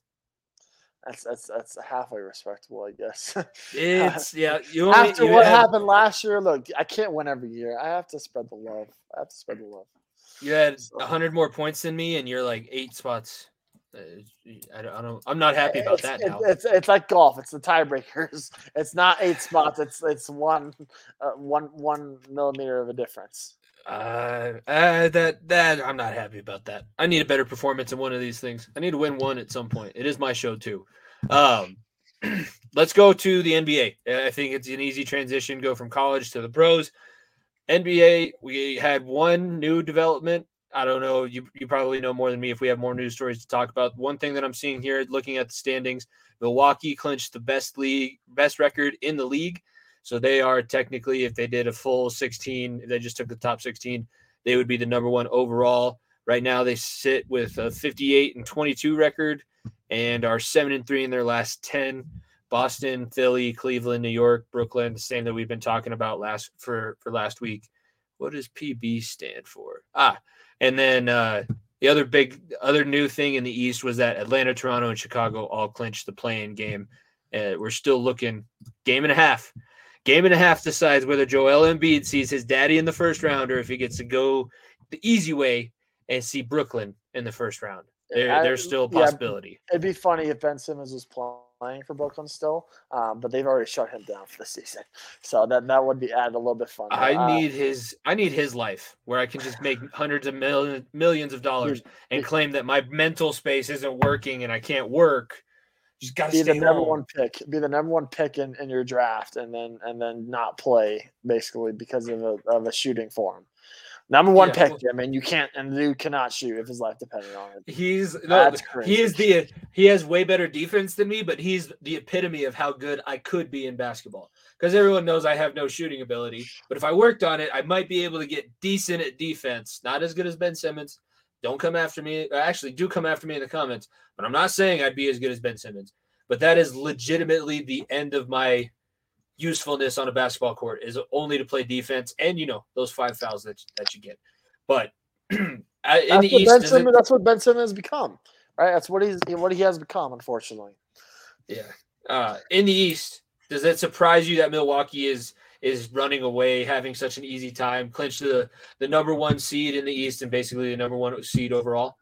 That's that's that's halfway respectable, I guess. It's yeah, you only After you what had, happened last year, look, I can't win every year. I have to spread the love. I have to spread the love. you had So- 100 more points than me and you're like 8 spots. Uh, I don't, I don't I'm not happy about it's, that it's, now. It's, it's like golf. It's the tiebreakers. It's not eight spots. It's it's one uh, one one millimeter of a difference. Uh, uh, that that I'm not happy about that. I need a better performance in one of these things. I need to win one at some point. It is my show too. Um, let's go to the NBA. I think it's an easy transition. Go from college to the pros. NBA. We had one new development. I don't know. You you probably know more than me if we have more news stories to talk about. One thing that I'm seeing here, looking at the standings, Milwaukee clinched the best league, best record in the league. So they are technically, if they did a full 16, if they just took the top 16, they would be the number one overall. Right now, they sit with a 58 and 22 record and are seven and three in their last 10. Boston, Philly, Cleveland, New York, Brooklyn, the same that we've been talking about last for for last week. What does PB stand for? Ah, and then uh, the other big other new thing in the East was that Atlanta, Toronto, and Chicago all clinched the play-in game. Uh, we're still looking game and a half. Game and a half decides whether Joel Embiid sees his daddy in the first round or if he gets to go the easy way and see Brooklyn in the first round. There, I- there's still a yeah, possibility. It'd be funny if Ben Simmons was playing for Brooklyn still, um, but they've already shut him down for the season, so that that would be add a little bit fun. I Uh, need his I need his life where I can just make hundreds of million, millions of dollars and claim that my mental space isn't working and I can't work. Just gotta be the number home. one pick, be the number one pick in, in your draft, and then and then not play basically because of a of a shooting form. Number one Yeah, pick, well- Jim, and you can't and the dude cannot shoot if his life depended on it. He's no, That's he is the he has way better defense than me, but he's the epitome of how good I could be in basketball. Because everyone knows I have no shooting ability, but if I worked on it, I might be able to get decent at defense. Not as good as Ben Simmons. Don't come after me. Actually, do come after me in the comments. But I'm not saying I'd be as good as Ben Simmons. But that is legitimately the end of my usefulness on a basketball court is only to play defense and you know those five fouls that that you get. But in That's the what, East, ben Simmons, that's what Ben Simmons has become, right? That's what he's what he has become, unfortunately. Yeah. Uh, in the East, does that surprise you that Milwaukee is is running away, having such an easy time, clinched the the number one seed in the East and basically the number one seed overall?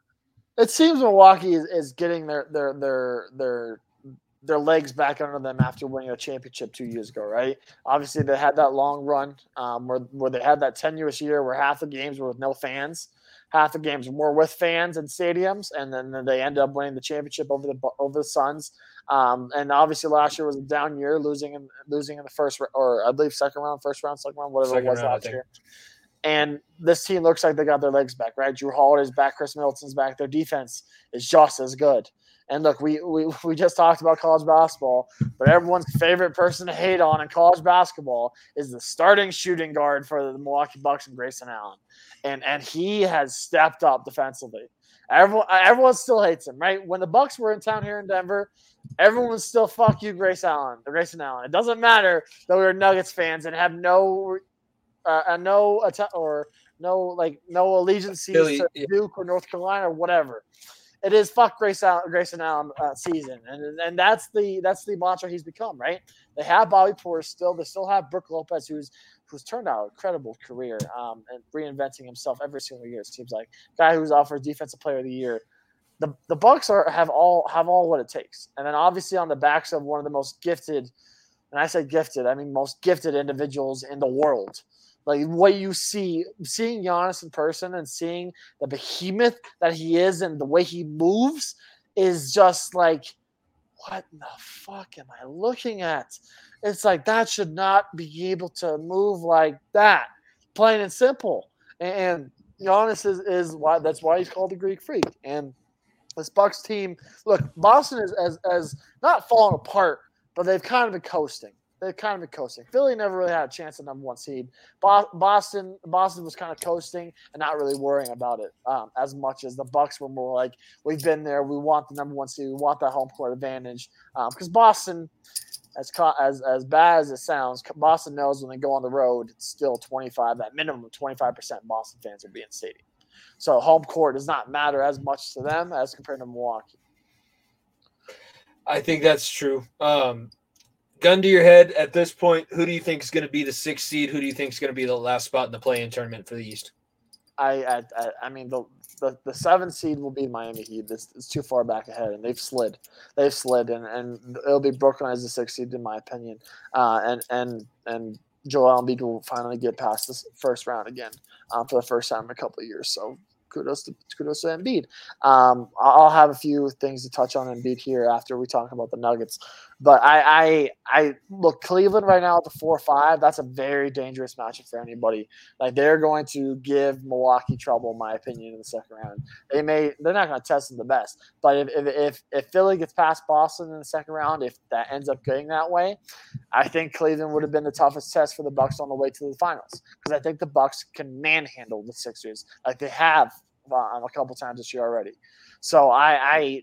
It seems Milwaukee is, is getting their their their their their legs back under them after winning a championship two years ago, right? Obviously, they had that long run um, where where they had that tenuous year where half the games were with no fans, half the games were with fans and stadiums, and then, they ended up winning the championship over the over the Suns. Um, and obviously last year was a down year, losing in losing in the first or I believe second round, first round, second round, whatever second it was round, last year. And this team looks like they got their legs back, right? Jrue Holiday's back, Khris Middleton's back. Their defense is just as good. And look, we, we we just talked about college basketball, but everyone's favorite person to hate on in college basketball is the starting shooting guard for the Milwaukee Bucks and Grayson Allen, and and he has stepped up defensively. Everyone everyone still hates him, right? When the Bucks were in town here in Denver, everyone was still fuck you, Grace Allen, Grayson Allen. It doesn't matter that we are Nuggets fans and have no uh, no or no like no allegiance to Duke or North Carolina or whatever it is fuck Grace Allen, Grayson Allen uh, season, and and that's the that's the mantra he's become. Right? They have Bobby Portis still. They still have Brook Lopez, who's who's turned out an incredible career um, and reinventing himself every single year. It seems like guy who's offered Defensive Player of the Year. The the Bucks are have all have all what it takes, and then obviously on the backs of one of the most gifted, and I say gifted, I mean most gifted individuals in the world like what you see, seeing Giannis in person and seeing the behemoth that he is and the way he moves is just like, what the fuck am I looking at? It's like that should not be able to move like that, plain and simple. And Giannis is, is why that's why he's called the Greek Freak. And this Bucks team, look, Boston is as as not falling apart, but they've kind of been coasting they're kind of been coasting. Philly never really had a chance at number one seed. Boston, Boston was kind of coasting and not really worrying about it um, as much as the Bucks were more like, we've been there. We want the number one seed. We want that home court advantage because um, Boston, as as as bad as it sounds, Boston knows when they go on the road, it's still twenty five. That minimum twenty five percent Boston fans will be in stadium. So home court does not matter as much to them as compared to Milwaukee. I think that's true. Um, gun to your head at this point, who do you think is going to be the sixth seed? Who do you think is going to be the last spot in the play-in tournament for the East? I I, I mean the, the the seventh seed will be Miami Heat. This is too far back ahead, and they've slid. They've slid, and, and it'll be Brooklyn as the sixth seed, in my opinion. Uh, and and and Joel Embiid will finally get past this first round again um, for the first time in a couple of years. So kudos to kudos to Embiid. Um, I'll have a few things to touch on Embiid here after we talk about the Nuggets. But I, I, I look Cleveland right now at the four five. That's a very dangerous matchup for anybody. Like they're going to give Milwaukee trouble, in my opinion, in the second round. They may they're not going to test them the best, but if, if if if Philly gets past Boston in the second round, if that ends up getting that way, I think Cleveland would have been the toughest test for the Bucks on the way to the finals because I think the Bucks can manhandle the Sixers like they have uh, a couple times this year already. So I, I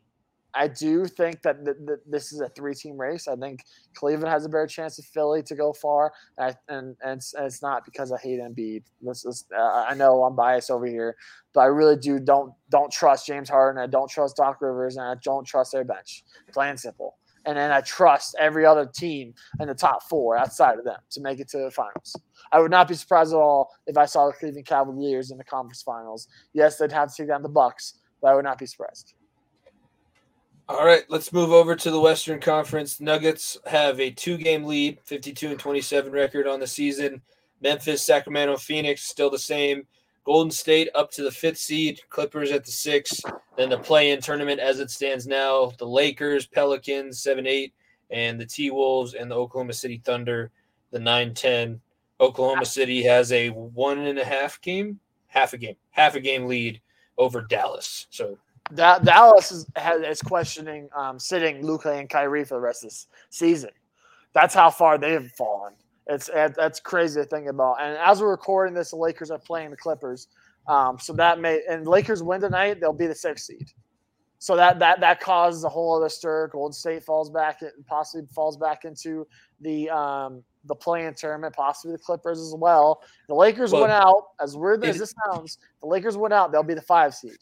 I do think that th- th- this is a three-team race. I think Cleveland has a better chance of Philly to go far, and and, and, it's, and it's, not because I hate Embiid. This is uh, I know I'm biased over here, but I really do don't don't trust James Harden. I don't trust Doc Rivers, and I don't trust their bench. Plain simple. And then I trust every other team in the top four outside of them to make it to the finals. I would not be surprised at all if I saw the Cleveland Cavaliers in the conference finals. Yes, they'd have to take down the Bucks, but I would not be surprised. All right, let's move over to the Western Conference. Nuggets have a two-game lead, 52 and 27 record on the season. Memphis, Sacramento, Phoenix still the same. Golden State up to the fifth seed, Clippers at the sixth. Then the play-in tournament as it stands now: the Lakers, Pelicans, seven eight, and the T Wolves and the Oklahoma City Thunder, the nine ten. Oklahoma City has a one and a half game, half a game, half a game lead over Dallas. So da- Dallas is, has, is questioning um, sitting Luka and Kyrie for the rest of this season. That's how far they have fallen. It's that's crazy to think about. And as we're recording this, the Lakers are playing the Clippers. Um, so that may and Lakers win tonight, they'll be the sixth seed. So that that that causes a whole other stir. Golden State falls back, and possibly falls back into the um, the play-in tournament, possibly the Clippers as well. The Lakers well, went out. As weird as this sounds, the Lakers went out. They'll be the five seed.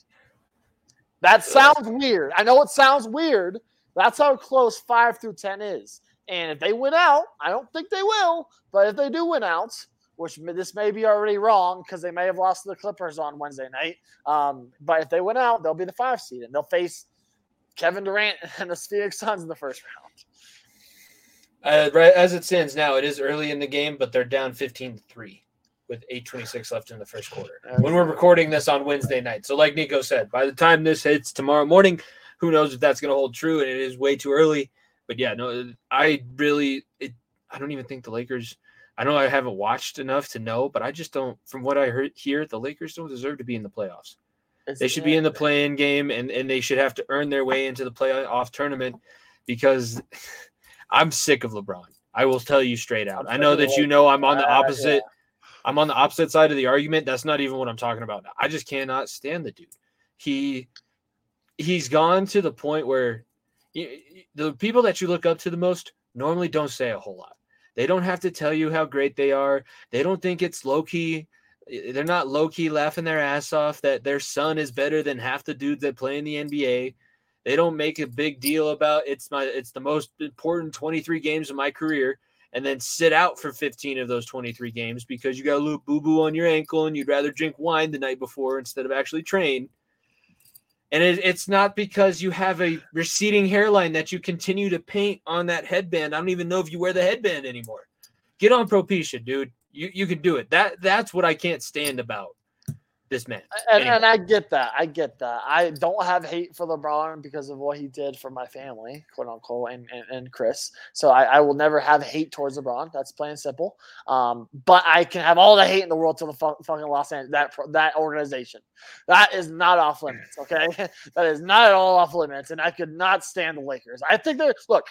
That sounds weird. I know it sounds weird. That's how close five through ten is. And if they win out, I don't think they will, but if they do win out, which this may be already wrong because they may have lost to the Clippers on Wednesday night. Um, but if they win out, they'll be the five seed and they'll face Kevin Durant and the Phoenix Suns in the first round. Uh, right as it stands now, it is early in the game, but they're down 15 3 with 8:26 left in the first quarter. When we're recording this on Wednesday night. So like Nico said, by the time this hits tomorrow morning, who knows if that's going to hold true and it is way too early. But yeah, no I really it I don't even think the Lakers I know I haven't watched enough to know, but I just don't from what I heard here, the Lakers don't deserve to be in the playoffs. It's, they should be in the play-in game and and they should have to earn their way into the playoff tournament because I'm sick of LeBron. I will tell you straight out. I know that you know I'm on the opposite. I'm on the opposite side of the argument. That's not even what I'm talking about. I just cannot stand the dude. He he's gone to the point where the people that you look up to the most normally don't say a whole lot. They don't have to tell you how great they are. They don't think it's low key. They're not low key laughing their ass off that their son is better than half the dudes that play in the NBA. They don't make a big deal about it's my it's the most important 23 games of my career and then sit out for 15 of those 23 games because you got a little boo boo on your ankle and you'd rather drink wine the night before instead of actually train. And it, it's not because you have a receding hairline that you continue to paint on that headband. I don't even know if you wear the headband anymore. Get on Propecia, dude. You you can do it. That that's what I can't stand about this man. And, anyway. and, I get that. I get that. I don't have hate for LeBron because of what he did for my family, quote unquote, and, and, and Chris. So I, I, will never have hate towards LeBron. That's plain simple. Um, but I can have all the hate in the world to the fucking Los Angeles that that organization. That is not off limits. Okay, that is not at all off limits. And I could not stand the Lakers. I think they're look.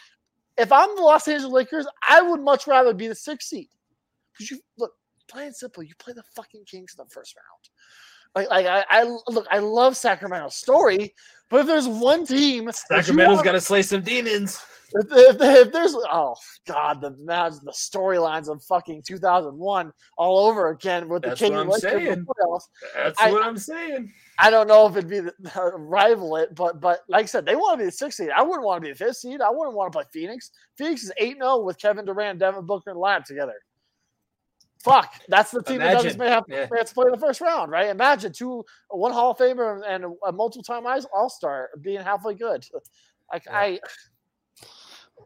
If I'm the Los Angeles Lakers, I would much rather be the sixth seed. Because you look, plain simple, you play the fucking Kings in the first round. Like, like I, I look, I love Sacramento's story, but if there's one team, Sacramento's got to slay some demons. If, if, if, there's oh god, the the storylines of fucking 2001 all over again with That's the King what I'm saying. That's I, what I'm saying. I don't know if it'd be the, uh, rival it, but but like I said, they want to be the sixth seed. I wouldn't want to be the fifth seed. I wouldn't want to play Phoenix. Phoenix is 8 0 with Kevin Durant, Devin Booker, and Lab together. Fuck, that's the team Imagine. that doesn't may have, yeah. may have to play in the first round, right? Imagine two, one Hall of Famer and a multiple time All Star being halfway good. Like yeah. I,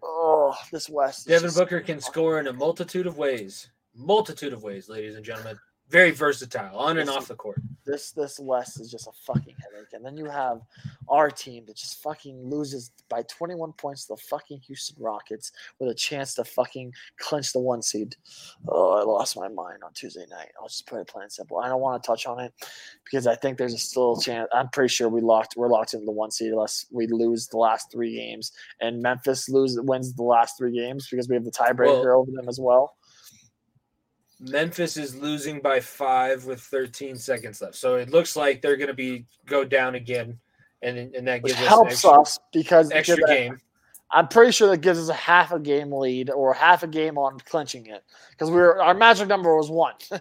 oh, this West. Devin Booker can score in a multitude of ways, multitude of ways, ladies and gentlemen very versatile on and off the court. This this West is just a fucking headache. And then you have our team that just fucking loses by 21 points to the fucking Houston Rockets with a chance to fucking clinch the one seed. Oh, I lost my mind on Tuesday night. I'll just put it plain and simple. I don't want to touch on it because I think there's a still chance. I'm pretty sure we locked we're locked into the one seed unless we lose the last three games. And Memphis lose wins the last three games because we have the tiebreaker well, over them as well. Memphis is losing by five with 13 seconds left. So it looks like they're going to be go down again, and and that gives Which us helps extra, us because extra game. I'm pretty sure that gives us a half a game lead or half a game on clinching it because we were our magic number was one, and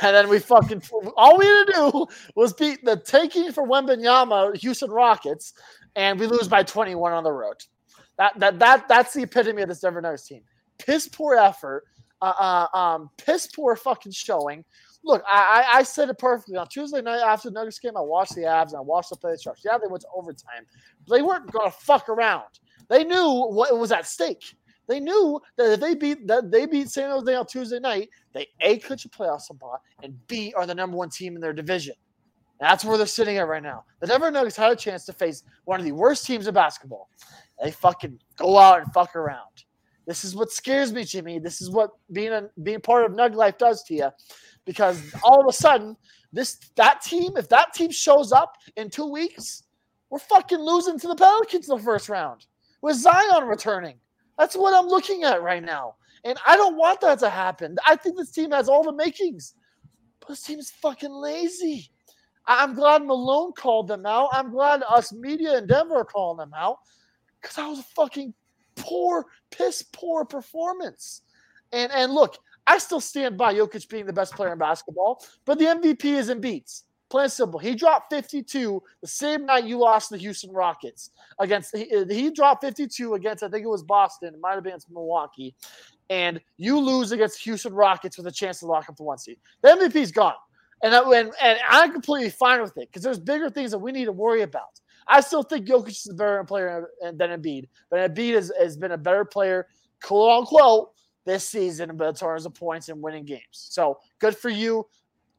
then we fucking all we had to do was beat the taking for Wembanyama Houston Rockets, and we lose by 21 on the road. That that that that's the epitome of this Denver Nuggets team. Piss poor effort uh, uh, um, piss poor fucking showing. Look, I, I, said it perfectly on Tuesday night after the Nuggets game. I watched the Avs and I watched the play trucks. Yeah, they went to overtime. But they weren't going to fuck around. They knew what was at stake. They knew that if they beat that they beat San Jose on Tuesday night, they a clinch a playoff spot and b are the number one team in their division. that's where they're sitting at right now. The Denver Nuggets had a chance to face one of the worst teams in basketball. They fucking go out and fuck around. This is what scares me, Jimmy. This is what being a being part of Nug Life does to you, because all of a sudden, this that team, if that team shows up in two weeks, we're fucking losing to the Pelicans in the first round with Zion returning. That's what I'm looking at right now, and I don't want that to happen. I think this team has all the makings, but this team is fucking lazy. I'm glad Malone called them out. I'm glad us media in Denver are calling them out because I was fucking poor, piss poor performance. And and look, I still stand by Jokic being the best player in basketball, but the MVP is Embiid's. Plain simple. He dropped 52 the same night you lost the Houston Rockets against. He, he dropped 52 against. I think it was Boston. It might have been Milwaukee, and you lose against Houston Rockets with a chance to lock up the one seed. The MVP's gone, and and, and I'm completely fine with it because there's bigger things that we need to worry about. I still think Jokic is a better player than Embiid, but Embiid has, has been a better player, quote unquote, this season in terms of points and winning games. So good for you.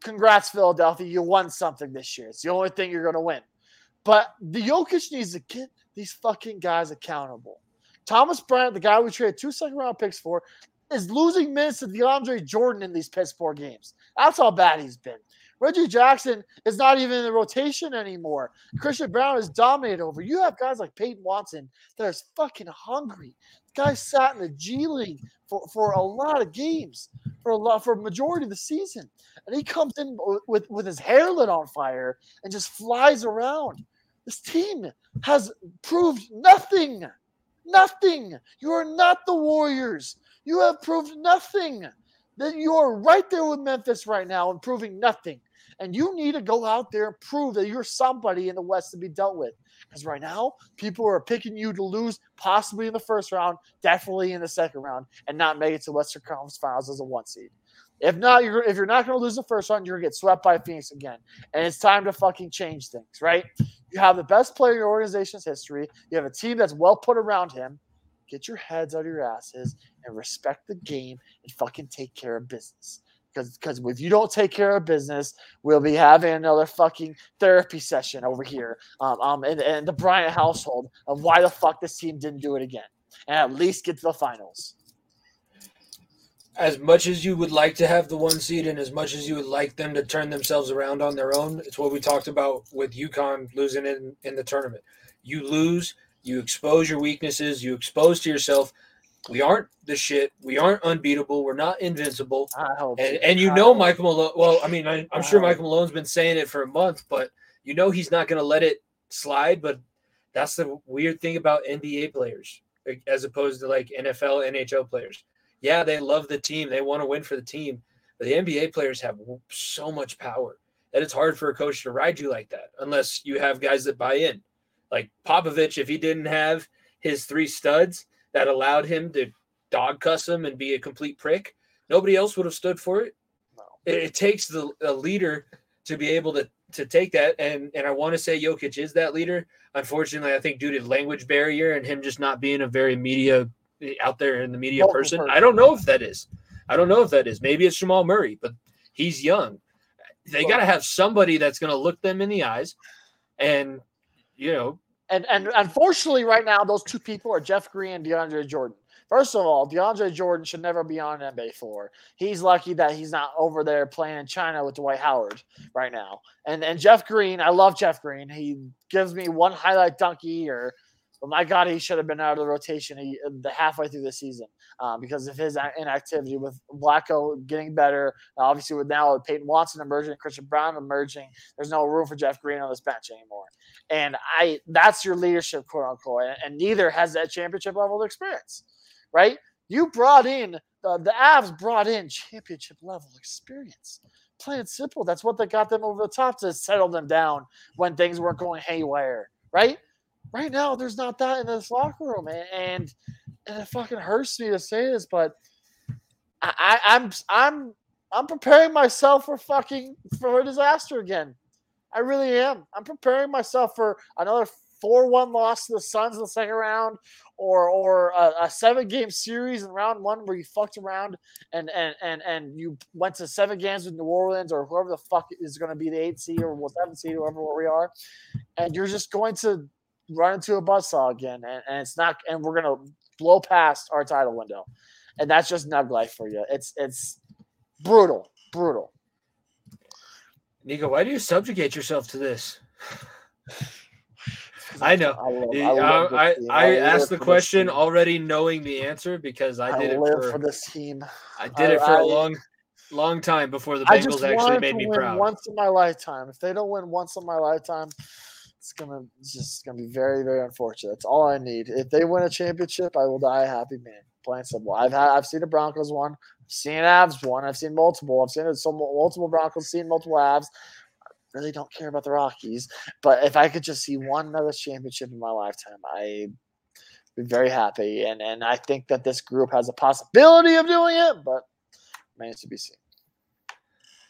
Congrats, Philadelphia. You won something this year. It's the only thing you're going to win. But the Jokic needs to get these fucking guys accountable. Thomas Bryant, the guy we traded two second round picks for, is losing minutes to DeAndre Jordan in these piss poor games. That's how bad he's been. Reggie Jackson is not even in the rotation anymore. Mm-hmm. Christian Braun is dominated over. You have guys like Peyton Watson that is fucking hungry. The guy sat in the G League for, for a lot of games, for a lot for a majority of the season. And he comes in with, with his hair lit on fire and just flies around. This team has proved nothing. Nothing. You are not the Warriors. You have proved nothing. That you are right there with Memphis right now and proving nothing. And you need to go out there and prove that you're somebody in the West to be dealt with. Because right now, people are picking you to lose, possibly in the first round, definitely in the second round, and not make it to Western Conference Finals as a one seed. If not, you're if you're not going to lose the first round, you're going to get swept by Phoenix again, and it's time to fucking change things, right? You have the best player in your organization's history. You have a team that's well put around him. Get your heads out of your asses and respect the game and fucking take care of business because because if you don't take care of business, we'll be having another fucking therapy session over here, um, um, in, in the Bryant household of why the fuck this team didn't do it again, and at least get to the finals. As much as you would like to have the one seed, and as much as you would like them to turn themselves around on their own, it's what we talked about with UConn losing in in the tournament. You lose, you expose your weaknesses, you expose to yourself we aren't the shit. We aren't unbeatable. We're not invincible. And, and you know Michael Malone. Well, I mean, I, am sure Michael Malone's been saying it for a month, but you know he's not going to let it slide. But that's the weird thing about NBA players, as opposed to like NFL, NHL players. Yeah, they love the team. They want to win for the team. But the NBA players have so much power that it's hard for a coach to ride you like that unless you have guys that buy in. Like Popovich, if he didn't have his three studs, that allowed him to dog cuss him and be a complete prick, nobody else would have stood for it. No. It, it, takes the a leader to be able to to take that, and and I want to say Jokic is that leader. Unfortunately, I think due to language barrier and him just not being a very media out there in the media person, person, I don't know if that is. I don't know if that is. Maybe it's Jamal Murray, but he's young. They well, got to have somebody that's going to look them in the eyes and you know and and unfortunately, right now, those two people are Jeff Green and DeAndre Jordan. First of all, DeAndre Jordan should never be on an NBA floor. He's lucky that he's not over there playing in China with Dwight Howard right now. And and Jeff Green, I love Jeff Green. He gives me one highlight donkey or but my God, he should have been out of the rotation uh, the halfway through the season um, because of his uh, inactivity. With Vlatko getting better, obviously with now Peyton Watson emerging, Christian Braun emerging, there's no room for Jeff Green on this bench anymore. And I that's your leadership, quote unquote. And, neither has that championship level experience, right? You brought in the, Avs brought in championship level experience. Plain and simple. That's what they got them over the top to settle them down when things weren't going haywire, right? Right now, there's not that in this locker room, and and, it fucking hurts me to say this, but I, I, I'm I'm I'm preparing myself for fucking for a disaster again. I really am. I'm preparing myself for another 4-1 loss to the Suns in the second round or or a, a, seven game series in round one where you fucked around and and and and you went to seven games with New Orleans or whoever the fuck is going to be the eight seed or seven seed, whoever we are, and you're just going to run into a buzzsaw again, and, and it's not, and we're to blow past our title window, and that's just nug life for you. It's it's brutal, brutal. Nico, why do you subjugate yourself to this? I know. I, love, I, I, I, asked the question already knowing the answer because I did it for, for, this team. I did it for a long, long time before the Bengals actually made me proud. Once in my lifetime. If they don't win once in my lifetime, it's gonna it's just gonna be very very unfortunate. That's all I need. If they win a championship, I will die a happy man. Plain simple. I've had I've seen the Broncos one. I've seen Avs one. I've seen multiple. I've seen some multiple Broncos. Seen multiple Avs. I really don't care about the Rockies. But if I could just see one another championship in my lifetime, I'd be very happy. And and I think that this group has a possibility of doing it, but remains to be seen.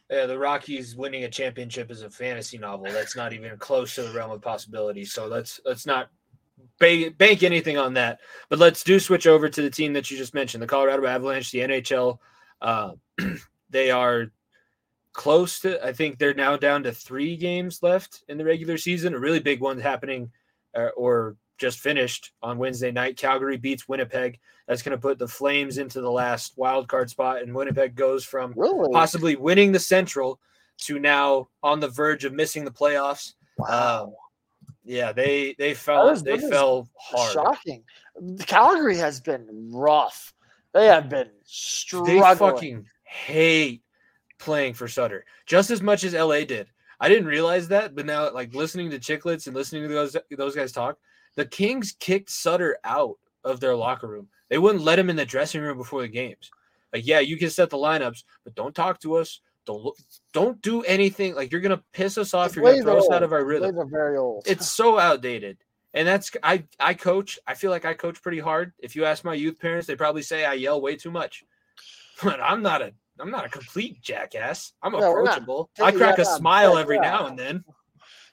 Yeah, the Rockies winning a championship is a fantasy novel. That's not even close to the realm of possibility. So let's let's not bank, bank anything on that. But let's do switch over to the team that you just mentioned, the Colorado Avalanche, the NHL. Uh, they are close to. I think they're now down to three games left in the regular season. A really big one happening, uh, or just finished on Wednesday night. Calgary beats Winnipeg. That's going to put the Flames into the last wild card spot, and Winnipeg goes from Really? possibly winning the Central to now on the verge of missing the playoffs. Wow. Um, yeah, they they fell is- they fell hard. Shocking. Calgary has been rough. They have been struggling. They fucking hate playing for Sutter just as much as LA did. I didn't realize that, but now like listening to Chiclets and listening to those those guys talk, the Kings kicked Sutter out of their locker room. They wouldn't let him in the dressing room before the games. Like, yeah, you can set the lineups, but don't talk to us. Don't look, don't do anything. Like you're gonna piss us off. You're gonna throw us out of our rhythm. Very old. It's so outdated. And that's I I coach. I feel like I coach pretty hard. If you ask my youth parents, they probably say I yell way too much. But I'm not a I'm not a complete jackass. I'm No, approachable. I crack a smile every yeah. now and then.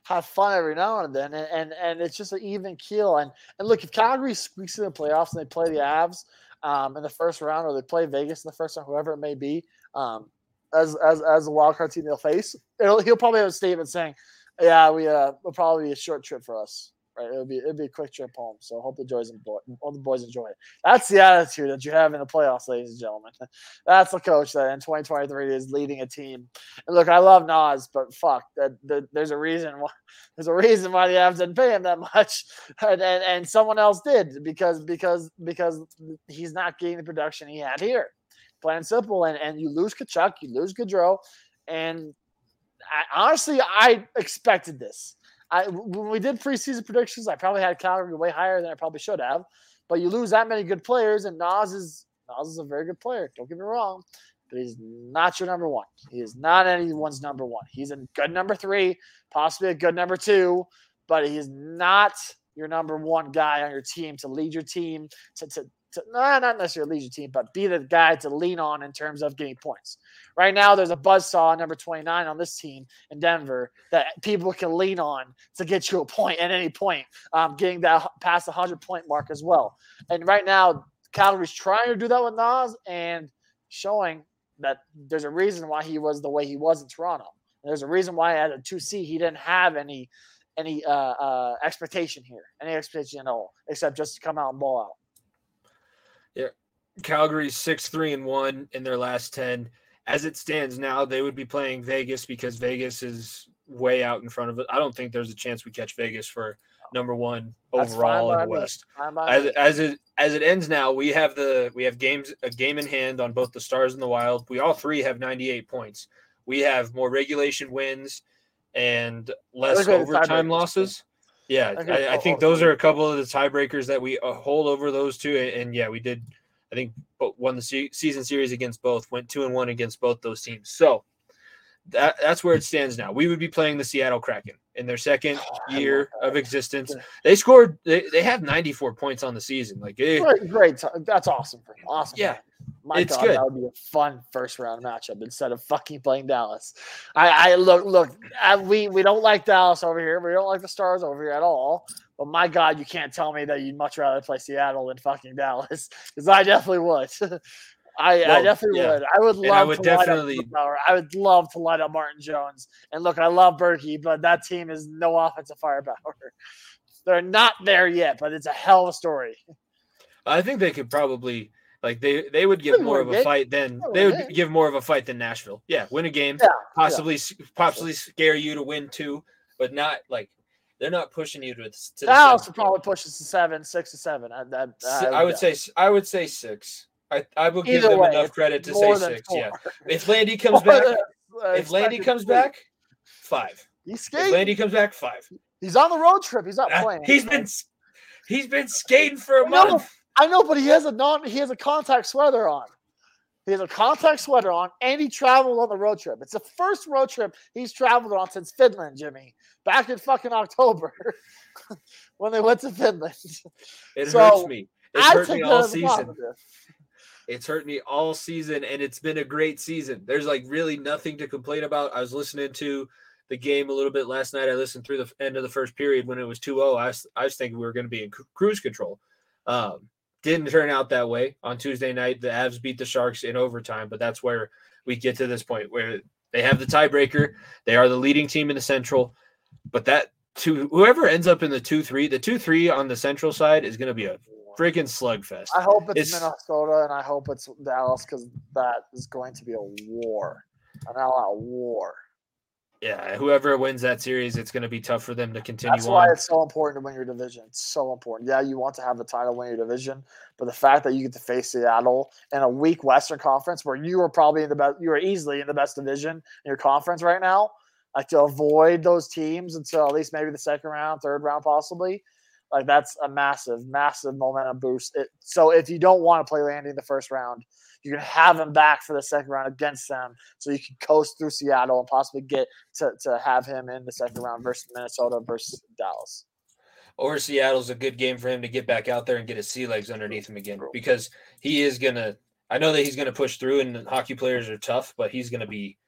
Have fun every now and then, and and, and it's just an even keel. And and look, if Calgary squeaks in the playoffs and they play the Avs um, in the first round, or they play Vegas in the first round, whoever it may be, um, as as as a wild card team they'll face, it'll, he'll probably have a statement saying, "Yeah, we uh, will probably be a short trip for us." Right, it'll be it'll be a quick trip home. So hope the boys enjoy. Hope the boys enjoy it. That's the attitude that you have in the playoffs, ladies and gentlemen. That's the coach that in 2023 is leading a team. And look, I love Naz, but fuck that there's a reason why there's a reason why the Avs didn't pay him that much, and, and and someone else did because because because he's not getting the production he had here. Plain and simple. And and you lose Tkachuk, you lose Gaudreau, and I, honestly, I expected this. I when we did preseason predictions, I probably had Calgary way higher than I probably should have. But you lose that many good players, and Naz is Naz is a very good player. Don't get me wrong, but he's not your number one. He is not anyone's number one. He's a good number three, possibly a good number two, but he's not your number one guy on your team to lead your team to to, to nah, not necessarily lead team, but be the guy to lean on in terms of getting points. Right now, there's a buzzsaw number 29 on this team in Denver that people can lean on to get you a point at any point, um, getting that past the 100 point mark as well. And right now, Calgary's trying to do that with Naz and showing that there's a reason why he was the way he was in Toronto. There's a reason why at a 2C he didn't have any any uh, uh, expectation here, any expectation at all, except just to come out and ball out. Calgary's six three and one in their last ten. As it stands now, they would be playing Vegas because Vegas is way out in front of it. I don't think there's a chance we catch Vegas for number one overall in the. West. As, as it as it ends now, we have the we have games a game in hand on both the Stars and the Wild. We all three have 98 points. We have more regulation wins and less Those are the overtime losses. Yeah, I think- I, think those are a couple of the tiebreakers that we uh, hold over those two. And, and yeah, we did. I think won the se- season series against both. Went two and one against both those teams. So that that's where it stands now. We would be playing the Seattle Kraken in their second Oh, year of existence. They scored. They, they have 94 points on the season. Like, eh, Great, great. That's awesome. Awesome. Yeah. My it's God, good. that would be a fun first round matchup instead of fucking playing Dallas. I, I look, look. I, we we don't like Dallas over here. We don't like the Stars over here at all. But my God, you can't tell me that you'd much rather play Seattle than fucking Dallas, because I definitely would. I, I definitely yeah. would. I would love I would to light up definitely- Power. I would love to light up Martin Jones. And look, I love Berkey, but that team is no offensive firepower. They're not there yet, but it's a hell of a story. I think they could probably like they they would give more of a fight than they would give more of a fight than Nashville. Yeah, win a game, Yeah, possibly s possibly scare you to win two, but not like they're not pushing you to, to the Dallas would probably push us to seven, six to seven. I, that, S- I would say I would say six. I, I will give Either them way, enough credit to say more than six. Yeah. If Landy comes More back, than, uh, if Landy comes to back, five. he's If skating. Landy comes back, five. He's on the road trip. He's not Uh, playing. he's been he's been skating for a I know. month. I know, but he has a non. He has a contact sweater on. He has a contact sweater on, and he traveled on the road trip. It's the first road trip he's traveled on since Finland, Jimmy. Back in fucking October, when they went to Finland. It So, hurts me. It's I hurt me all season. It's hurt me all season, and it's been a great season. There's like really nothing to complain about. I was listening to the game a little bit last night. I listened through the end of the first period when it was 2-0. I was, I was thinking we were going to be in cruise control. Um, didn't turn out that way on Tuesday night. The Avs beat the Sharks in overtime, but that's where we get to this point where they have the tiebreaker. They are the leading team in the Central, but that two whoever ends up in the two three, the two three on the Central side is going to be a freaking slugfest. I hope it's, it's, Minnesota and I hope it's Dallas because that is going to be a war, an all-out war. Yeah, whoever wins that series, it's going to be tough for them to continue. That's why it's so important to win your division. It's so important. Yeah, you want to have the title, win your division, but the fact that you get to face Seattle in a weak Western Conference, where you are probably in the best, you are easily in the best division in your conference right now, like to avoid those teams until at least maybe the second round, third round, possibly. Like that's a massive, massive momentum boost. It, so if you don't want to play Landing in the first round, you can have him back for the second round against them, so you can coast through Seattle and possibly get to, to have him in the second round versus Minnesota versus Dallas. Or Seattle's a good game for him to get back out there and get his sea legs underneath him again because he is gonna. I know that he's gonna push through, and hockey players are tough, but he's gonna be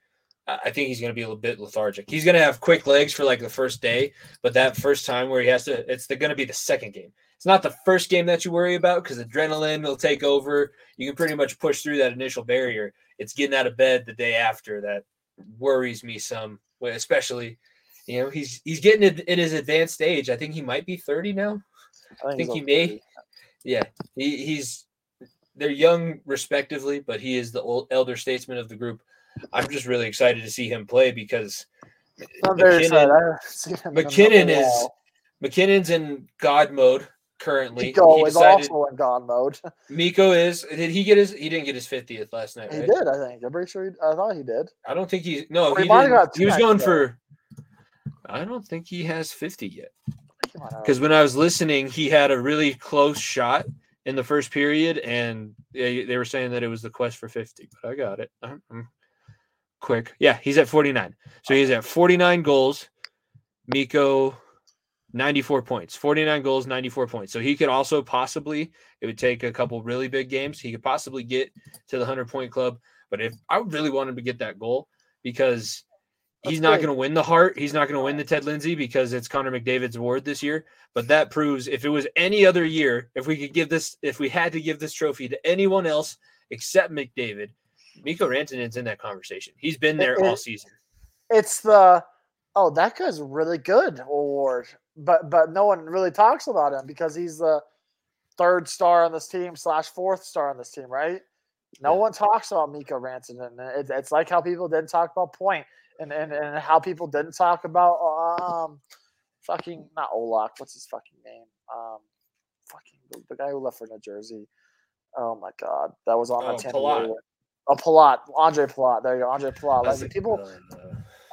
I think he's going to be a little bit lethargic. He's going to have quick legs for like the first day, but that first time where he has to, it's going to be the second game. It's not the first game that you worry about because adrenaline will take over. You can pretty much push through that initial barrier. It's getting out of bed the day after that worries me some, especially, you know, he's he's getting it in his advanced age. I think he might be 30 now. I think, I think he may. 30. Yeah, he, he's they're young respectively, but he is the old elder statesman of the group. I'm just really excited to see him play because MacKinnon, MacKinnon is MacKinnon's in God mode currently. Mikko is also in God mode. Mikko is. Did he get his? He didn't get his fiftieth last night. He right? did. I think. I'm pretty sure. He, I thought he did. I don't think he. No, he, he, he was going for. I don't think he has fifty yet. Because when I was listening, he had a really close shot in the first period, and they, they were saying that it was the quest for fifty. But I got it. I'm, I'm quick. Yeah, he's at 49. So he's at 49 goals. Mikko 94 points. 49 goals, 94 points. So he could also possibly it would take a couple really big games. He could possibly get to the 100 point club, but if I really want him to get that goal because he's not going to win the Hart, he's not going to win the Ted Lindsay because it's Connor McDavid's award this year, but that proves if it was any other year, if we could give this if we had to give this trophy to anyone else except McDavid, Mikko Rantanen's in that conversation. He's been there it, all season. It's the oh that guy's really good award, but but no one really talks about him because he's the third star on this team slash fourth star on this team, right? No yeah. one talks about Mikko Rantanen. It, it's like how people didn't talk about Point and, and and how people didn't talk about um fucking not Olak. What's his fucking name? Um, fucking the, the guy who left for New Jersey. Oh my god, that was on oh, my Oh, Palat, Andre Palat. There you go, Andre Palat. Like people,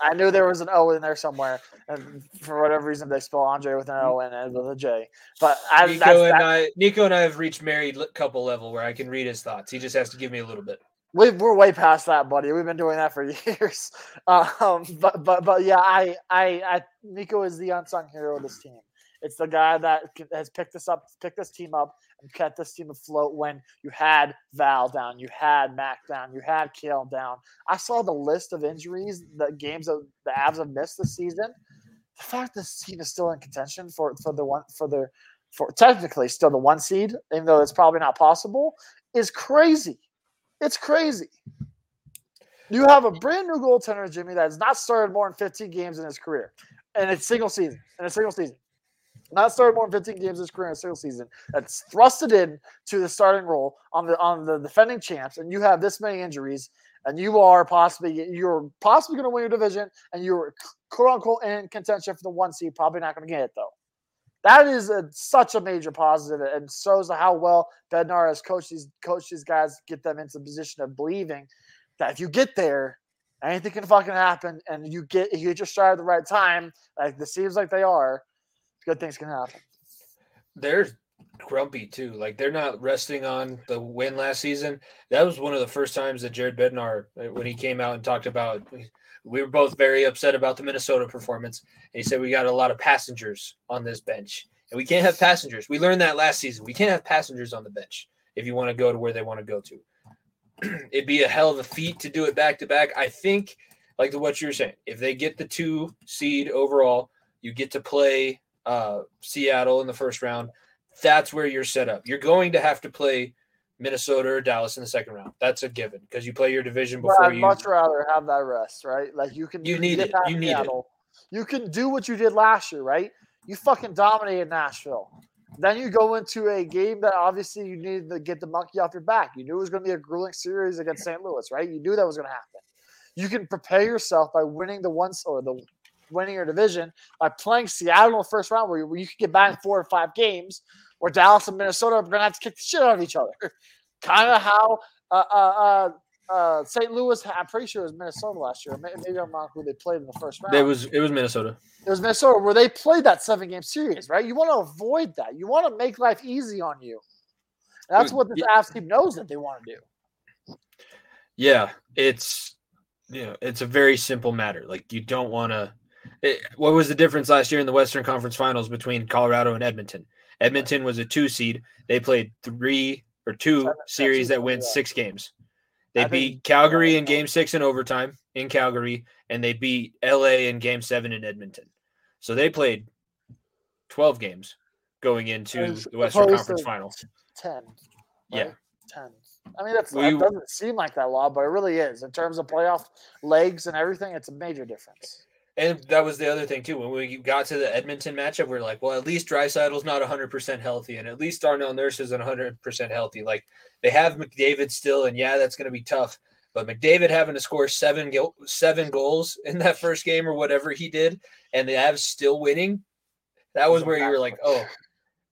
I knew there was an O in there somewhere, and for whatever reason they spell Andre with an O and with a J. But I, Nico and I, Nico and I have reached married couple level where I can read his thoughts. He just has to give me a little bit. We, we're way past that, buddy. We've been doing that for years. Um, but but but yeah, I I, I Nico is the unsung hero of this team. It's the guy that has picked this up, picked this team up, and kept this team afloat when you had Val down, you had Mac down, you had Cale down. I saw the list of injuries, the games that the Avs have missed this season. The fact this team is still in contention for for the one for the for technically still the one seed, even though it's probably not possible, is crazy. It's crazy. You have a brand new goaltender, Jimmy, that has not started more than 15 games in his career, and it's single season, in a single season not started more than 15 games this career in a single season, that's thrusted in to the starting role on the on the defending champs, and you have this many injuries, and you are possibly you're possibly going to win your division, and you're quote unquote in contention for the one seed. Probably not going to get it though. That is a, such a major positive, and shows how well Bednar has coached these coached these guys, get them into the position of believing that if you get there, anything can fucking happen, and you get you get your stride at the right time, like it seems like they are good things can happen. They're grumpy too. Like they're not resting on the win last season. That was one of the first times that Jared Bednar, uh, when he came out and talked about, we were both very upset about the Minnesota performance. And he said we got a lot of passengers on this bench, and we can't have passengers. We learned that last season. We can't have passengers on the bench if you want to go to where they want to go to. It'd be a hell of a feat to do it back to back. I think like what you were saying, if they get the two seed overall, you get to play uh, Seattle in the first round. That's where you're set up. You're going to have to play Minnesota or Dallas in the second round. That's a given because you play your division before I'd you. much rather have that rest, right? Like you can You need it. You need it. You can do what you did last year, right? You fucking dominated Nashville. Then you go into a game that obviously you needed to get the monkey off your back. You knew it was going to be a grueling series against St. Louis, right? You knew that was going to happen. You can prepare yourself by winning the once or the winning your division by playing Seattle in the first round, where you, where you can get back in four or five games, where Dallas and Minnesota are going to have to kick the shit out of each other. kind of how uh, uh, uh, uh, St. Louis. I'm pretty sure it was Minnesota last year. Maybe I'm wrong who they played in the first round. It was it was Minnesota. It was Minnesota where they played that seven game series, right? You want to avoid that. You want to make life easy on you. And that's what this yeah. Avs team knows that they want to do. Yeah, it's you know it's a very simple matter. Like you don't want to. What was the difference last year in the Western Conference Finals between Colorado and Edmonton? Edmonton was a two seed. They played three or two series that went six games. They beat Calgary in Game Six in overtime in Calgary, and they beat LA in Game Seven in Edmonton. So they played twelve games going into the Western Conference Finals. 10. Yeah. 10. I mean, that's, We- that doesn't seem like that lot, but it really is. In terms of playoff legs and everything, it's a major difference. And that was the other thing too. When we got to the Edmonton matchup, we are like, well, at least Draisaitl's not 100% healthy, and at least Darnell Nurse isn't 100% healthy. Like they have McDavid still, and yeah, that's going to be tough. But McDavid having to score seven seven goals in that first game or whatever he did, and the Avs still winning, that was where you were like, oh,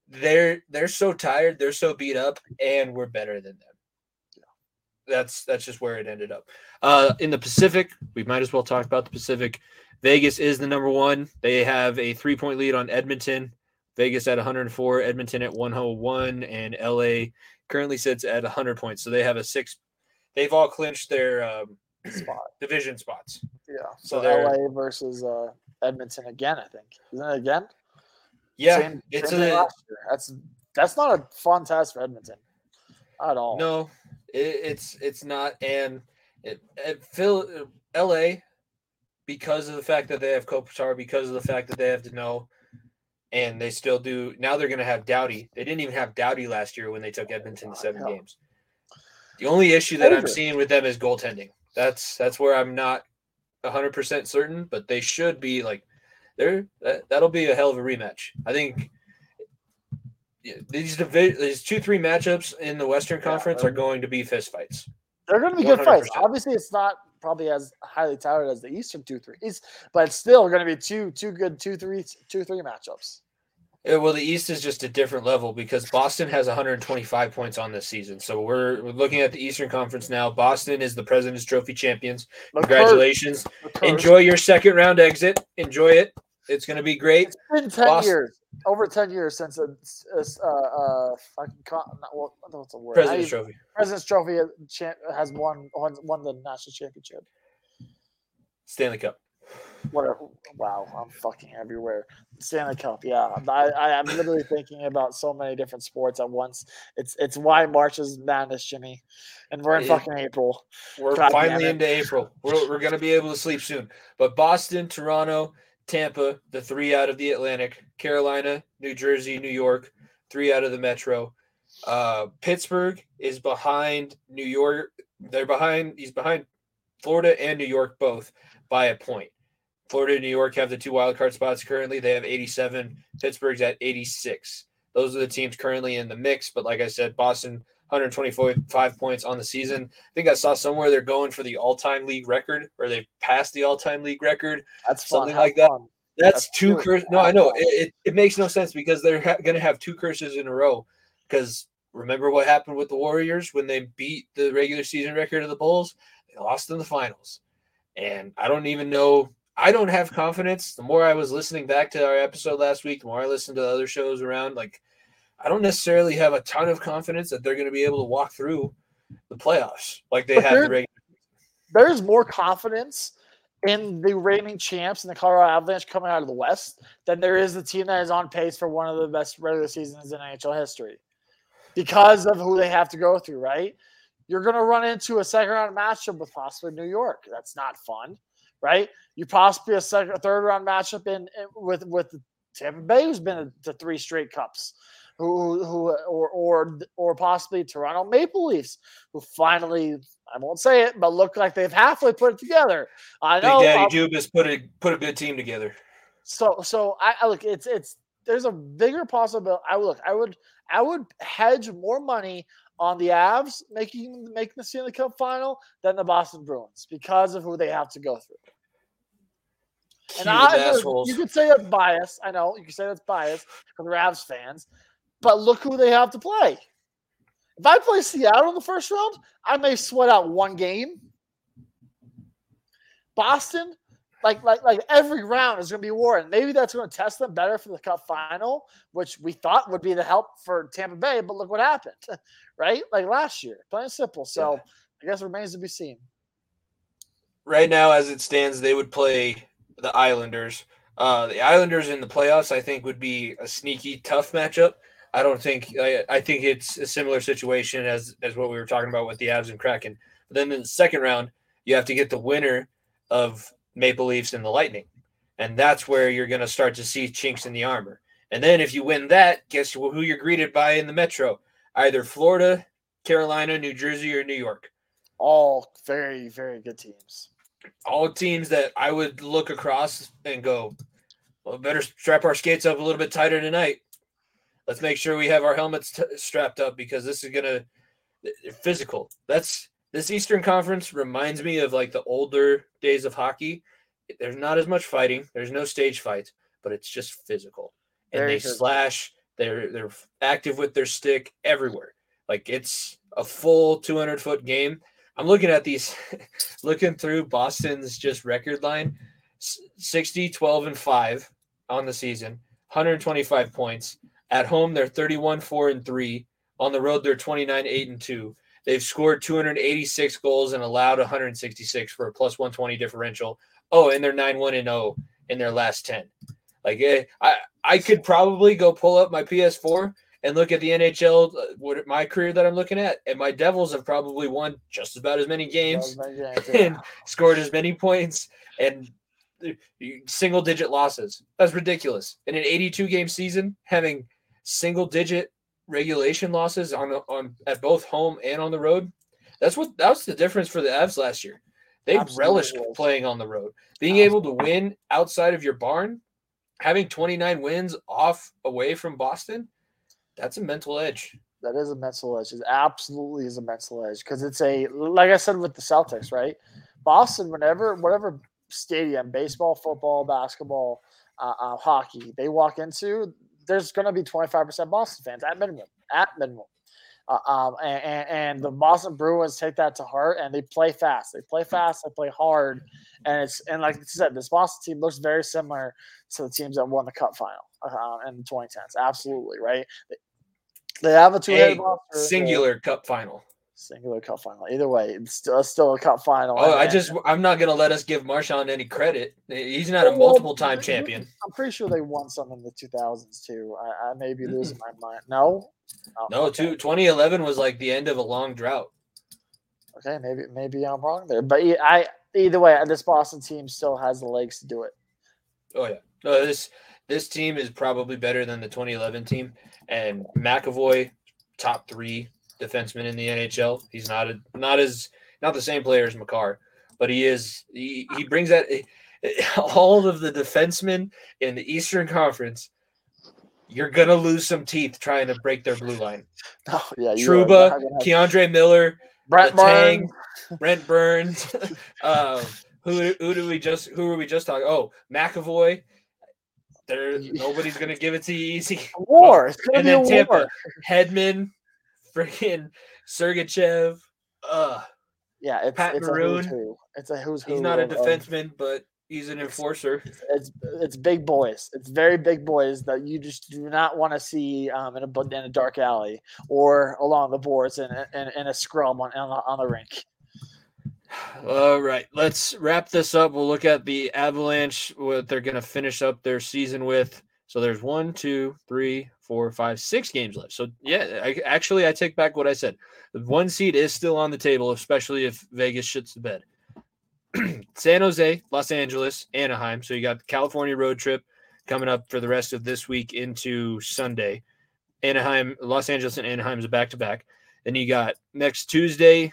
they're they're so tired, they're so beat up, and we're better than them. That's that's just where it ended up. Uh, in the Pacific, we might as well talk about the Pacific. Vegas is the number one. They have a three point lead on Edmonton. Vegas at 104, Edmonton at 101, and LA currently sits at 100 points. So they have a six. They've all clinched their um, Spot. division spots. Yeah. So So, LA versus uh, Edmonton again, I think. Isn't it again? Yeah, Same- it's same a. That's that's not a fun test for Edmonton at all. no. It, it's it's not, and it, it Phil LA because of the fact that they have Kopitar, because of the fact that they have to know, and they still do. Now they're going to have Doughty. They didn't even have Doughty last year when they took Edmonton to oh, seven Yeah. games. The only issue that I'm seeing with them is goaltending. That's that's where I'm not 100 percent certain, but they should be like they're that, that'll be a hell of a rematch. I think. These divi- these two three matchups in the Western Conference they're- um, going to be fistfights. They're going to be good fights. Obviously, it's not probably as highly touted as the Eastern two threes, but it's still going to be two two good two three two three matchups. Yeah, well, the East is just a different level because Boston has 125 points on this season. So we're, we're looking at the Eastern Conference now. Boston is the President's Trophy champions. Congratulations. Enjoy your second round exit. Enjoy it. It's going to be great. It's been ten Boston- years, over ten years since it's, it's uh uh fucking con- not, what, what's the word? President's even- Trophy. President's Trophy has, won, won won the national championship. Stanley Cup. Whatever. Wow, I'm fucking everywhere. Stanley Cup. Yeah, I, I I'm literally thinking about so many different sports at once. It's it's why March is madness, Jimmy, and we're in Yeah. fucking April. We're God finally into April. We're, we're going to be able to sleep soon. But Boston, Toronto, Tampa, the three out of the Atlantic, Carolina, New Jersey, New York, three out of the Metro. Uh, Pittsburgh is behind New York. They're behind. He's behind Florida and New York both by a point. Florida and New York have the two wildcard spots currently. They have 87. Pittsburgh's at 86. Those are the teams currently in the mix. But like I said, Boston 125 points on the season. I think I saw somewhere they're going for the all-time league record, or they passed the all-time league record. That's. Something Have like that. That's, That's two curses. No, I know it, it, it makes no sense because they're ha- going to have two curses in a row. Because remember what happened with the Warriors when they beat the regular season record of the Bulls? They lost in the finals, and I don't even know. I don't have confidence. The more I was listening back to our episode last week, the more I listened to other shows around. Like, I don't necessarily have a ton of confidence that they're going to be able to walk through the playoffs like they But have the they're- regular. There's more confidence in the reigning champs and the Colorado Avalanche coming out of the West than there is the team that is on pace for one of the best regular seasons in NHL history because of who they have to go through, right? You're going to run into a second round matchup with possibly New York. That's not fun, right? You possibly a second, a third round matchup in, in with with Tampa Bay, who's been to three straight cups, who who or or or possibly Toronto Maple Leafs, who finally I won't say it, but look like they've halfway put it together. I know Big Daddy um, Dubas put a put a good team together. So so I, I look it's it's there's a bigger possibility. I would look I would I would hedge more money on the Avs making making the Stanley Cup final than the Boston Bruins because of who they have to go through. And I, you could say that's bias. I know you could say that's bias for the Avs fans, but look who they have to play. If I play Seattle in the first round, I may sweat out one game. Boston, like like like every round is going to be war, and maybe that's going to test them better for the Cup final, which we thought would be the help for Tampa Bay. But look what happened, right? Like last year, plain simple. So yeah. I guess it remains to be seen. Right now, as it stands, they would play the Islanders. Uh, the Islanders in the playoffs, I think, would be a sneaky tough matchup. I don't think I, I, think it's a similar situation as as what we were talking about with the Avs and Kraken. But then in the second round, you have to get the winner of Maple Leafs and the Lightning, and that's where you're going to start to see chinks in the armor. And then if you win that, guess who you're greeted by in the Metro? Either Florida, Carolina, New Jersey, or New York. All very very good teams all teams that I would look across and go, well, better strap our skates up a little bit tighter tonight. Let's make sure we have our helmets t- strapped up because this is gonna physical. That's this Eastern Conference reminds me of like the older days of hockey. There's not as much fighting. There's no stage fights, but it's just physical. And Very they physical. slash. They're they're active with their stick everywhere. Like it's a full 200 foot game I'm looking at these, looking through Boston's just record line 60, 12, and 5 on the season, 125 points. At home, they're 31, 4, and 3. On the road, they're 29, 8, and 2. They've scored 286 goals and allowed 166 for a plus 120 differential. Oh, and they're 9 1 and 0 in their last 10. Like, eh, I, I could probably go pull up my PS4 and look at the NHL, uh, what my career that I'm looking at, and my Devils have probably won just about as many games and scored as many points and uh, single digit losses. That's ridiculous. In an 82 game season, having single digit regulation losses on on at both home and on the road. That's what that was the difference for the Avs last year. They Absolutely relished playing on the road. Being able to win outside of your barn, having 29 wins off away from Boston, that's a mental edge. That is a mental edge. It absolutely is a mental edge because it's a like I said with the Celtics, right? Boston, whenever whatever stadium, baseball, football, basketball, uh, uh, hockey, they walk into, there's going to be 25% Boston fans at minimum. At minimum. Uh, um, and, and, the Boston Bruins take that to heart and they play fast. They play fast. They play hard, and it's and like I said, this Boston team looks very similar to the teams that won the Cup final uh, in the 2010s. Absolutely right. They, they have a two-headed monster. Singular Cup final. Singular Cup final. Either way, it's still, it's still a Cup final. Oh, I just I'm not gonna let us give Marchand any credit. He's not a multiple-time champion. I'm pretty sure they won some in the 2000s too. I, I may be losing my mind. No, Oh, no, okay. two, 2011 was like the end of a long drought. Okay, maybe maybe I'm wrong there, but I either way, this Boston team still has the legs to do it. Oh yeah, no this this team is probably better than the 2011 team, and McAvoy, top three defenseman in the NHL. He's not a, not as not the same player as Makar, but he is he, he brings that all of the defensemen in the Eastern Conference you're gonna lose some teeth trying to break their blue line. Oh, yeah, Trouba, K'Andre Miller, Brent Burns, Brent Burns. um, who who do we just who are we just talking? Oh, McAvoy. There, nobody's gonna give it to you easy. war. It's gonna and be then a Tampa, war. Hedman, freaking Sergachev. Uh, yeah, it's, Pat it's Maroon. A who's who. It's a who's who. He's not a defenseman, but He's an enforcer. It's, it's, it's big boys. It's very big boys that you just do not want to see um, in a in a dark alley or along the boards in, in, in a scrum on, on the, on the rink. All right, let's wrap this up. We'll look at the Avalanche, what they're going to finish up their season with. So there's one, two, three, four, five, six games left. So yeah, I, actually, I take back what I said. One seed is still on the table, especially if Vegas shits the bed. San Jose, Los Angeles, Anaheim. So you got the California road trip coming up for the rest of this week into Sunday. Anaheim, Los Angeles, and Anaheim is a back to back. Then you got next Tuesday,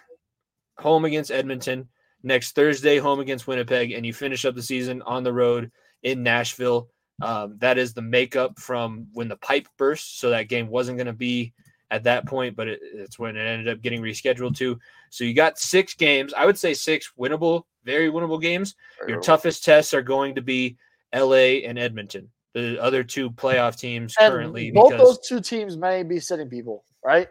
home against Edmonton. Next Thursday, home against Winnipeg, and you finish up the season on the road in Nashville. Um, that is the makeup from when the pipe burst. So that game wasn't going to be at that point, but it, it's when it ended up getting rescheduled to. So you got six games. I would say six winnable, very winnable games. Your toughest tests are going to be LA and Edmonton, the other two playoff teams And currently. both because those two teams may be sitting people, right?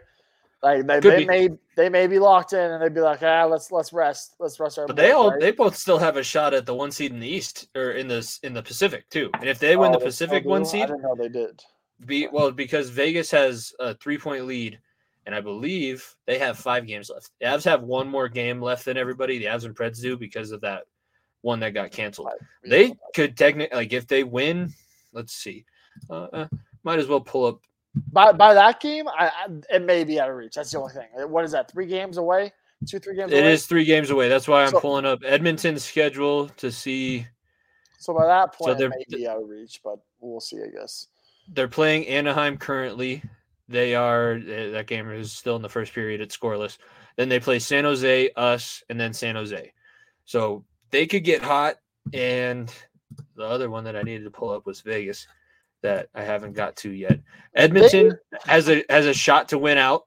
Like they, Could they be. may they may be locked in and they'd be like, ah, let's let's rest, let's rest our. But they boys," all right? they both still have a shot at the one seed in the East or in the in the Pacific too. And if they win Oh, the they Pacific one do? I seed, didn't know they did. be well because Vegas has a three point lead, and I believe they have five games left. The Avs have one more game left than everybody. The Avs and Preds do because of that one that got canceled. They could technically like if they win. Let's see, uh, uh, might as well pull up. By by that game, I, I it may be out of reach. That's the only thing. What is that? Three games away? Two three games It away. is three games away. That's why I'm So- pulling up Edmonton's schedule to see. So by that point, they're- it may be out of reach, but we'll see. I guess. They're playing Anaheim currently. They are uh, that game is still in the first period. It's scoreless. Then they play San Jose, us, and then San Jose. So they could get hot. And the other one that I needed to pull up was Vegas, that I haven't got to yet. Edmonton has a has a shot to win out.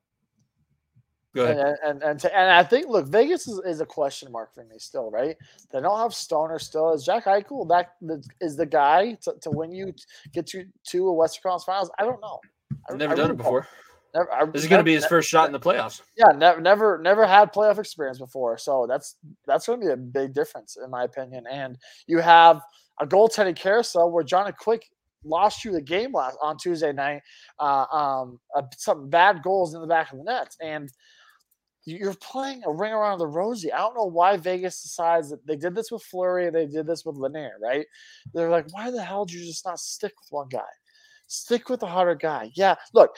Go And ahead. and and, to, and I think look, Vegas is, is a question mark for me still, right? They don't have Stoner still. Is Jack Eichel that is the, guy to, to win you get you to a Western Conference Finals? I don't know. I, I've never I done really it don't. before. Never, I, This is going to be his first shot in the playoffs. Yeah, never, never, never had playoff experience before, so that's that's going to be a big difference in my opinion. And you have a goaltending carousel where Johnny Quick lost you the game last on Tuesday night. Uh, um, uh, some bad goals in the back of the net, and you- you're playing a ring around the rosy. I don't know why Vegas decides that they did this with Fleury, and they did this with Lehner, right? They're like, why the hell did you just not stick with one guy? Stick with the harder guy. Yeah, look,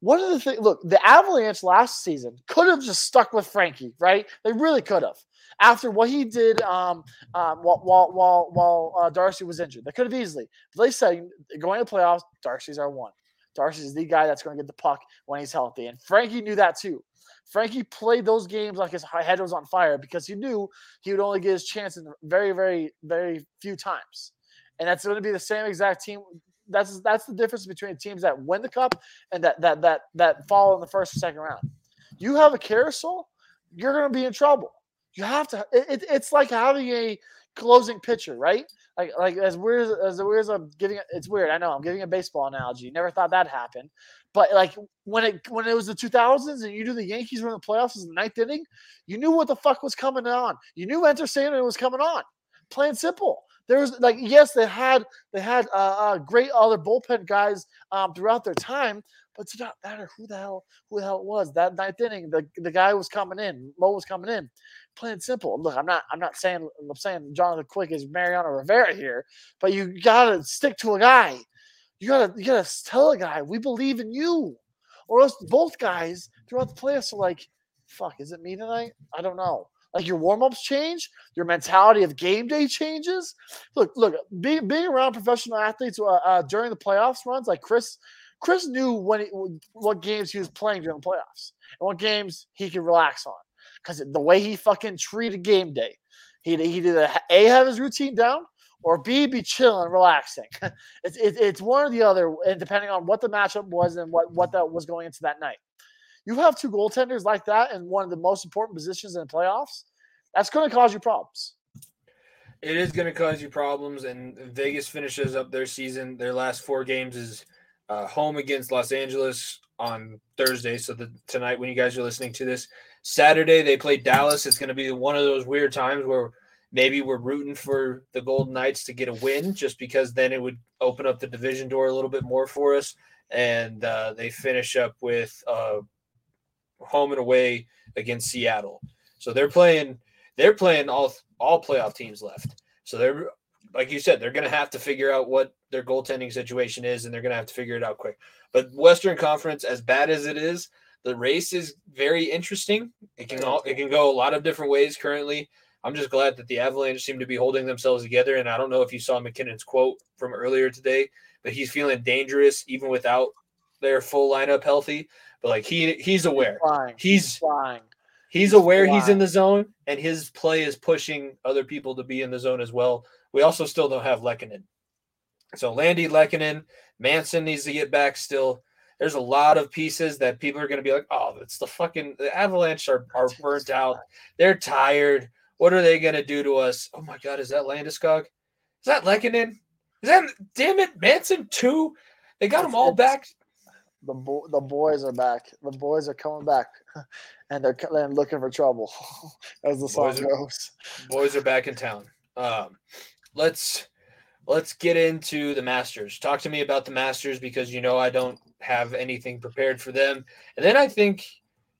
one of the things, look, the Avalanche last season could have just stuck with Frankie, right? They really could have. After what he did um, um, while while while, while uh, Darcy was injured, they could have easily. They said going to playoffs, Darcy's our one. Darcy's the guy that's going to get the puck when he's healthy, and Frankie knew that too. Frankie played those games like his head was on fire because he knew he would only get his chance in very, very, very few times, and that's going to be the same exact team. That's that's the difference between teams that win the cup and that that that that fall in the first or second round. You have a carousel, you're going to be in trouble. You have to. It, it- it's like having a closing pitcher, right? Like like as weird as, as weird as I'm giving. it- It's weird. I know I'm giving a baseball analogy. Never thought that happened. But like when it when it was the 2000s and you knew the Yankees were in the playoffs in the ninth inning, you knew what the fuck was coming on. You knew Enter Sandman was coming on. Plain simple. There was like yes, they had they had uh, uh, great other bullpen guys um, throughout their time, but it did not matter who the hell who the hell it was. That ninth inning, the, the guy was coming in, Mo was coming in. Plain simple. Look, I'm not I'm not saying I'm saying Jonathan Quick is Mariano Rivera here, but you gotta stick to a guy. You gotta you gotta tell a guy we believe in you, or else both guys throughout the playoffs are like, fuck, is it me tonight? I don't know. Like your warm ups change, your mentality of game day changes. Look, look, being being around professional athletes uh, uh, during the playoffs runs, like Chris, Chris knew when he, what games he was playing during the playoffs and what games he could relax on because the way he fucking treated game day, he he did a, a have his routine down or B be chilling, relaxing. it's it, it's one or the other, and depending on what the matchup was and what what that was going into that night. You have two goaltenders like that in one of the most important positions in the playoffs. That's going to cause you problems. It is going to cause you problems, and Vegas finishes up their season. Their last four games is uh, home against Los Angeles on Thursday. So the, tonight, when you guys are listening to this, Saturday they play Dallas. It's going to be one of those weird times where maybe we're rooting for the Golden Knights to get a win, just because then it would open up the division door a little bit more for us. And uh, they finish up with uh, home and away against Seattle. So they're playing. They're playing all all playoff teams left. So they're like you said, they're going to have to figure out what their goaltending situation is, and they're going to have to figure it out quick. But Western Conference, as bad as it is, the race is very interesting. It can all it can go a lot of different ways currently. I'm just glad that the Avalanche seem to be holding themselves together. And I don't know if you saw MacKinnon's quote from earlier today, but he's feeling dangerous even without their full lineup healthy. Like he he's aware. Flying. He's flying. He's aware he's in the zone, and his play is pushing other people to be in the zone as well. We also still don't have Lehkonen. So Landy, Lehkonen, Manson needs to get back still. There's a lot of pieces that people are going to be like, oh, it's the fucking the Avalanche are, are burnt out. They're tired. What are they going to do to us? Oh my God, is that Landeskog? Is that Lehkonen? Is that, damn it, Manson too? They got them all back. The, bo- the boys are back. The boys are coming back. and they're, they're looking for trouble, as the song boys are, goes. Boys are back in town. Um, let's let's get into the Masters. Talk to me about the Masters because you know I don't have anything prepared for them. And then I think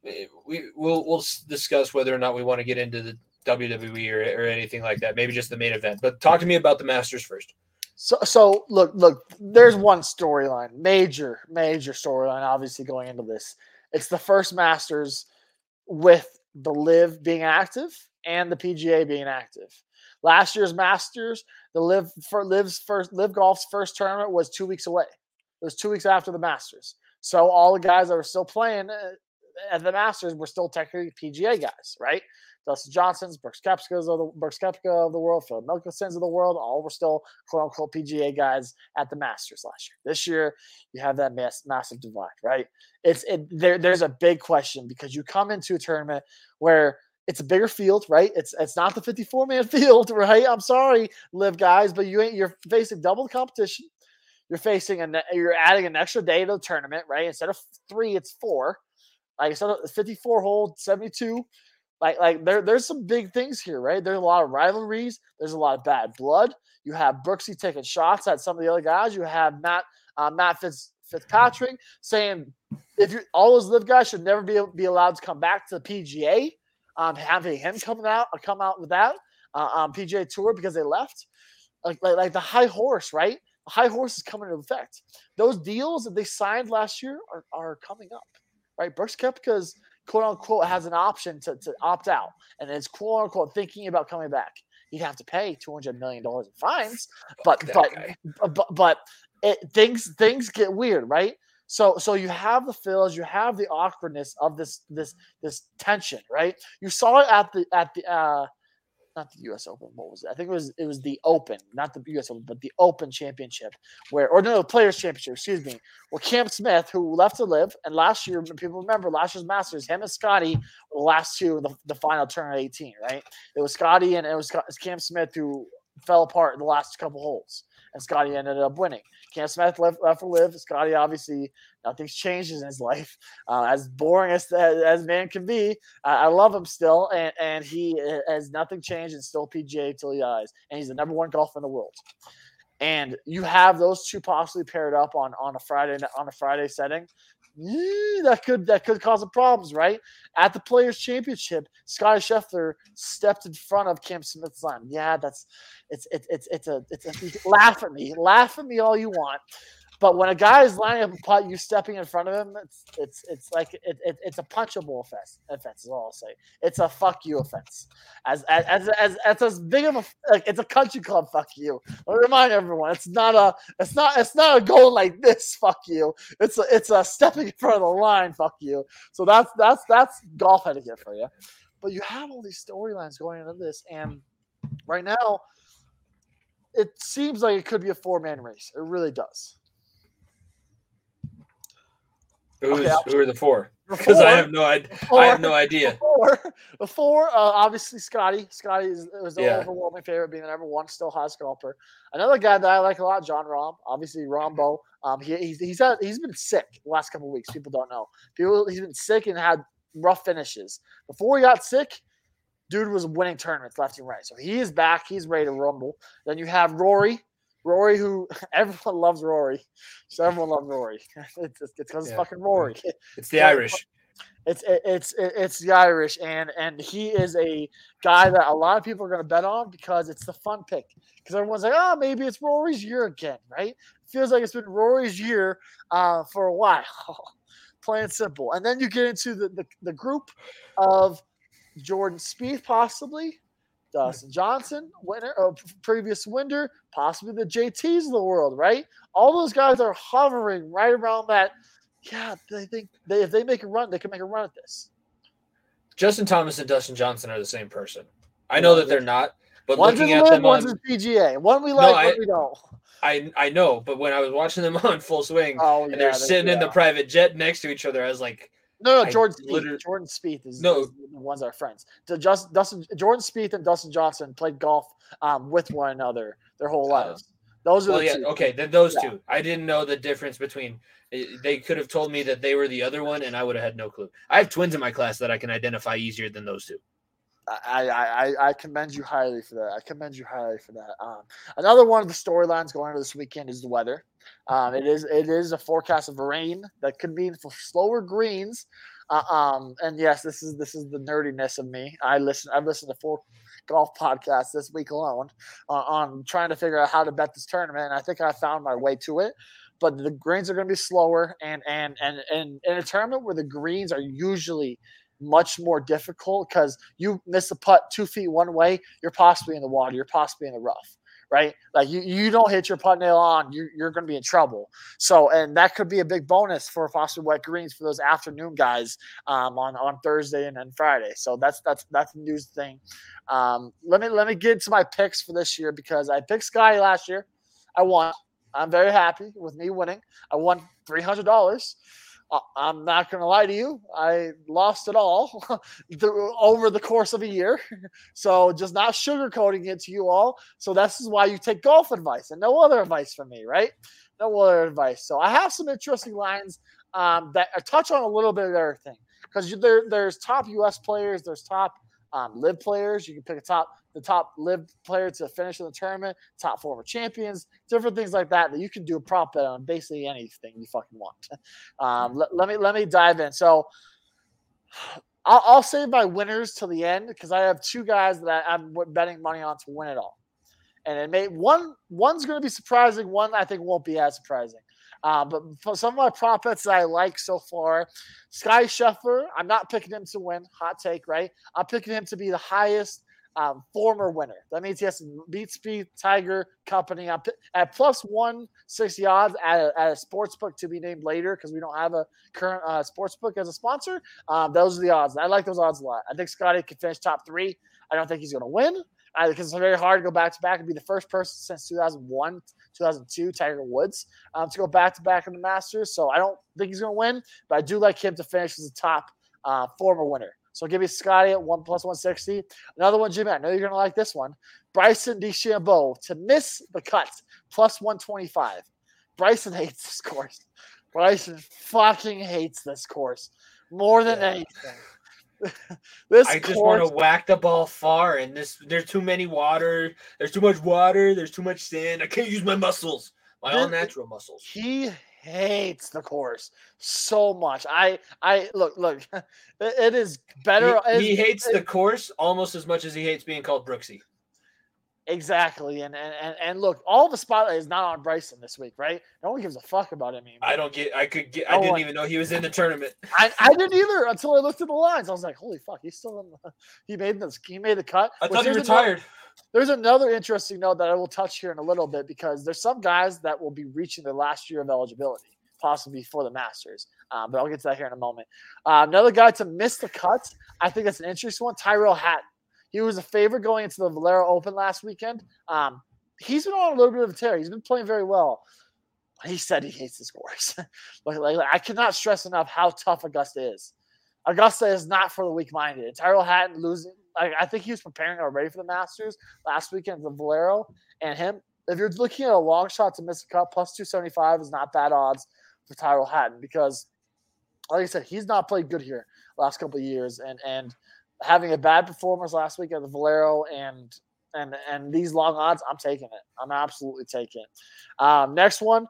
eh, we will we'll discuss whether or not we want to get into the WWE or, or anything like that. Maybe just the main event. But talk to me about the Masters first. So, so look, look. There's one storyline, major, major storyline. Obviously, going into this, it's the first Masters with the LIV being active and the PGA being active. Last year's Masters, the LIV for LIV's first LIV Golf's first tournament was two weeks away. It was two weeks after the Masters. So all the guys that were still playing uh, at the Masters were still technically PGA guys, right? Dustin Johnson's, Brooks Koepka's of the Brooks Koepka of the world, Phil Mickelson's of the world, all were still quote unquote PGA guys at the Masters last year. This year, you have that mass, massive divide, right? It's it, there. There's a big question because you come into a tournament where it's a bigger field, right? It's it's not the 54 man field, right? I'm sorry, LIV guys, but you ain't you're facing double competition. You're facing and you're adding an extra day to the tournament, right? Instead of three, it's four. Like instead of 54 hole, 72 like like there there's some big things here, right? There's a lot of rivalries. There's a lot of bad blood. You have Brooksy taking shots at some of the other guys. You have Matt uh, Matt Fitz, Fitzpatrick saying if you all those LIV guys should never be be allowed to come back to the PGA. Um, having him coming out uh, come out with that uh, PGA Tour because they left, like, like like the high horse, right? The high horse is coming into effect. Those deals that they signed last year are, are coming up, right? Brooks Koepka's quote unquote has an option to, to opt out and is quote unquote thinking about coming back. He'd have to pay two hundred million dollars in fines, but but, but but it, things things get weird, right? So so you have the fills, you have the awkwardness of this this this tension, right? You saw it at the at the uh not the U.S. Open. What was it? I think it was it was the Open, not the U.S. Open, but the Open Championship, where or no, the Players Championship. Excuse me. Where Cam Smith, who left to LIV, and last year people remember last year's Masters, him and Scottie were the last two the, the final turn at 18. Right? It was Scottie and it was Cam Smith who fell apart in the last couple holes and Scottie ended up winning. Cam Smith left, left for LIV. Scottie obviously nothing's changed in his life. Uh, as boring as, as, man can be, uh, I love him still, and, and he has nothing changed and still PGA till he dies, and he's the number one golfer in the world. And you have those two possibly paired up on on a Friday on a Friday setting that could that could cause some problems, right? At the Players Championship, Scottie Scheffler stepped in front of Cam Smith's line. Yeah, that's it's it's it's it's a it's a laugh at me, laugh at me all you want. But when a guy is lining up a putt, you stepping in front of him, it's it's it's like it, it, it's a punchable offense. Offense is all I'll say. It's a fuck you offense. As as as as, as big of a like it's a country club fuck you. I remind everyone, it's not a it's not it's not a goal like this fuck you. It's a it's a stepping in front of the line fuck you. So that's that's that's golf etiquette for you. But you have all these storylines going into this, and right now, it seems like it could be a four man race. It really does. Who's okay, who are the four? Because I have no idea. I have no idea. Four, the four, uh, obviously Scottie. Scottie is, is the yeah. overwhelming favorite, being the number one still high scalper. Another guy that I like a lot, Jon Rahm. Obviously Rahmbo. Um, he, he's he's had, he's been sick the last couple weeks. People don't know. People he's been sick and had rough finishes. Before he got sick, dude was winning tournaments left and right. So he is back. He's ready to rumble. Then you have Rory. Rory, who everyone loves Rory. So everyone loves Rory. It's because it's, it's, yeah. fucking Rory. It's the Irish. It's it's it's the Irish, and and he is a guy that a lot of people are going to bet on because it's the fun pick. Because everyone's like, oh, maybe it's Rory's year again, right? Feels like it's been Rory's year uh, for a while. Plain simple. And then you get into the, the, the group of Jordan Spieth, possibly, Dustin Johnson, winner, uh, previous winner, possibly the JTs of the world, right? All those guys are hovering right around that. Yeah, they think they if they make a run, they can make a run at this. Justin Thomas and Dustin Johnson are the same person. I know that they're not, but one's looking in at LIV, them on, one's in PGA. One we like, I- one we don't. I I know, but when I was watching them on full swing Oh, and yeah, they're they- sitting in the private jet next to each other, I was like, No, no, I Jordan Spieth. Jordan Spieth is, No. is the ones that are friends. The just Dustin Jordan Spieth and Dustin Johnson played golf um, with one another their whole Uh, lives. Those are well, the yeah, two. okay, then those Yeah. two. I didn't know the difference between. eh, They could have told me that they were the other one, and I would have had no clue. I have twins in my class that I can identify easier than those two. I, I, I, commend you highly for that. I commend you highly for that. Um, another one of the storylines going into this weekend is the weather. Um, it is it is a forecast of rain that could mean for slower greens. Uh, um, and yes, this is this is the nerdiness of me. I listen. I've listened to four golf podcasts this week alone uh, on trying to figure out how to bet this tournament. And I think I found my way to it. But the greens are going to be slower, and and and and in a tournament where the greens are usually much more difficult because you miss a putt two feet one way, you're possibly in the water, you're possibly in the rough, right? Like you, you don't hit your putt nail on, you, you're going to be in trouble. So, and that could be a big bonus for possibly wet greens for those afternoon guys um, on on Thursday and then Friday. So that's that's that's a news thing. Um, let me let me get to my picks for this year because I picked Sky last year. I won. I'm very happy with me winning. I won three hundred dollars. Uh, I'm not going to lie to you. I lost it all over the course of a year. So just not sugarcoating it to you all. So this is why you take golf advice and no other advice from me, right? No other advice. So I have some interesting lines um, that I touch on a little bit of everything because there, there's top U.S. players, there's top um, LIV players. You can pick a top the top LIV player to finish in the tournament, top former champions, different things like that that you can do a prop bet on basically anything you fucking want. Um, let, let me let me dive in. So I'll, I'll save my winners till the end because I have two guys that I, I'm betting money on to win it all, and it may one one's going to be surprising, one I think won't be as surprising. Uh, but for some of my prop bets that I like so far, Sky Scheffler, I'm not picking him to win. Hot take, right? I'm picking him to be the highest um, former winner. That means he has to beat Speed Tiger Company I'm at plus 160 odds at a, at a sports book to be named later because we don't have a current uh, sports book as a sponsor. Um, those are the odds. I like those odds a lot. I think Scottie can finish top three. I don't think he's going to win because it's very hard to go back to back and be the first person since 2001, 2002, Tiger Woods, um, to go back to back in the Masters. So I don't think he's going to win, but I do like him to finish as a top uh, former winner. So give me Scottie at one plus 160. Another one, Jimmy. I know you're going to like this one. Bryson DeChambeau to miss the cut plus 125. Bryson hates this course. Bryson fucking hates this course more than Yeah. anything. this I just course, want to whack the ball far, and this there's too many water. There's too much water. There's too much sand. I can't use my muscles, my all natural muscles. he hates the course so much. I I look look. it- it is better. He, he hates the course almost as much as he hates being called Brooksy. Exactly. And, and and look, all the spotlight is not on Bryson this week, right? No one gives a fuck about him anymore. I don't get. I could get. I didn't one- even know he was in the tournament. I, I didn't either until I looked at the lines. I was like, holy fuck, he's still in. The, he made this. He made the cut. I thought he there's another- retired. There's another interesting note that I will touch here in a little bit because there's some guys that will be reaching their last year of eligibility, possibly for the Masters. Um, but I'll get to that here in a moment. Uh, another guy to miss the cut, I think that's an interesting one. Tyrrell Hatton. He was a favorite going into the Valero Open last weekend. Um, he's been on a little bit of a tear. He's been playing very well. He said he hates this course. like, like, like, I cannot stress enough how tough Augusta is. Augusta is not for the weak-minded. Tyrrell Hatton losing. I, I think he was preparing already for the Masters last weekend. The Valero and him. If you're looking at a long shot to miss a cut, plus two seventy five is not bad odds for Tyrrell Hatton because, like I said, he's not played good here last couple of years, and and having a bad performance last week at the Valero and and and these long odds, I'm taking it. I'm absolutely taking it. Um, next one.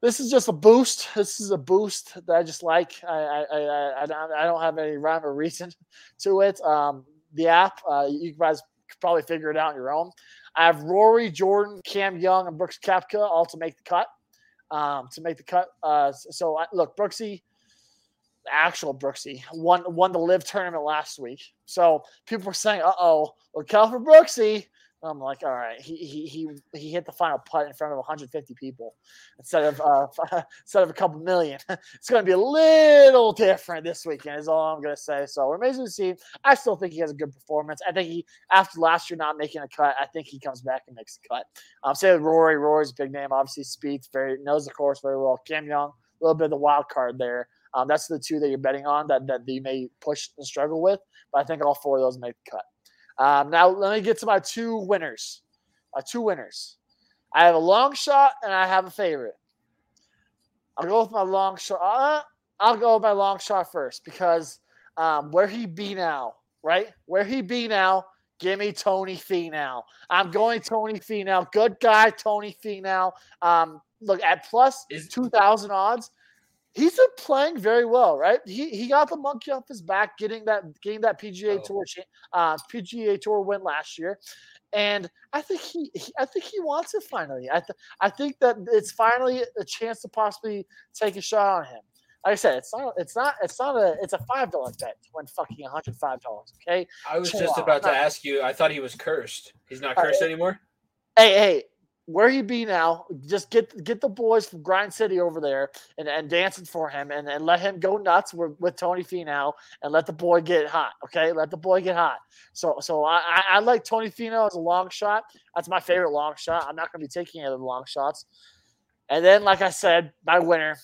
This is just a boost. This is a boost that I just like. I I, I, I, don't- have any rhyme or reason to it. Um, the app, uh, you guys could probably figure it out on your own. I have Rory, Jordan, Cam Young, and Brooks Koepka all to make the cut. Um, to make the cut. Uh, so I, look, Brooksy, actual Brooksy won won the LIV tournament last week. So people were saying, "Uh oh, look out for Brooksy." I'm like, all right, he he he he hit the final putt in front of 150 people instead of uh, instead of a couple million. it's going to be a little different this weekend, is all I'm going to say. So we're amazing to see. I still think he has a good performance. I think he after last year not making a cut, I think he comes back and makes a cut. Um, say Rory, Rory's a big name, obviously speeds very knows the course very well. Cam Young, a little bit of the wild card there. Um, that's the two that you're betting on that that you may push and struggle with. But I think all four of those make the cut. Um, now let me get to my two winners. My two winners. I have a long shot and I have a favorite. I'll go with my long shot. Uh, I'll go with my long shot first because um, where he be now, right? Where he be now, give me Tony Finau. I'm going Tony Finau. Good guy, Tony Finau. Um, look at plus is 2,000 odds he's been playing very well, right? He he got the monkey off his back, getting that getting that PGA oh. Tour uh, PGA Tour win last year, and I think he, he I think he wants it finally. I th- I think that it's finally a chance to possibly take a shot on him. Like I said, it's not it's not it's not a it's a five dollar bet to win fucking one hundred five dollars. Okay. I was Chill just out. about to ask you. I thought he was cursed. He's not cursed uh, anymore. Hey, hey, where he be now, just get get the boys from Grind City over there and, and dancing for him and, and let him go nuts with, with Tony Finau and let the boy get hot. Okay, let the boy get hot. So so I, I, like Tony Finau as a long shot. That's my favorite long shot. I'm not gonna be taking any of the long shots. And then, like I said, my winner,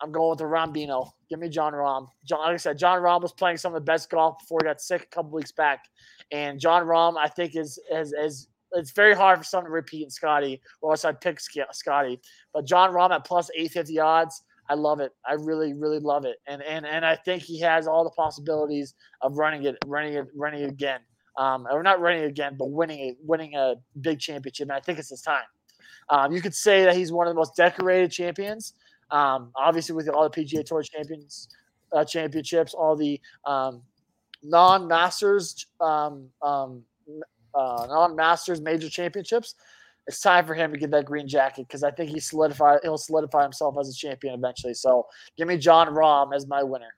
I'm going with the Rambino. Give me Jon Rahm. Jon, like I said, Jon Rahm was playing some of the best golf before he got sick a couple weeks back. And Jon Rahm, I think, is is is it's very hard for someone to repeat Scottie, or else I'd pick Scottie. But Jon Rahm at plus 850 odds, I love it. I really, really love it. And and and I think he has all the possibilities of running it, running it, running it again. Um, or not running again, but winning it, winning a big championship. And I think it's his time. Um, you could say that he's one of the most decorated champions. Um, obviously, with all the PGA Tour champions, uh, championships, all the um, non-masters um, um, uh, non Masters major championships, it's time for him to get that green jacket because I think he solidify he'll solidify himself as a champion eventually. So give me Jon Rahm as my winner.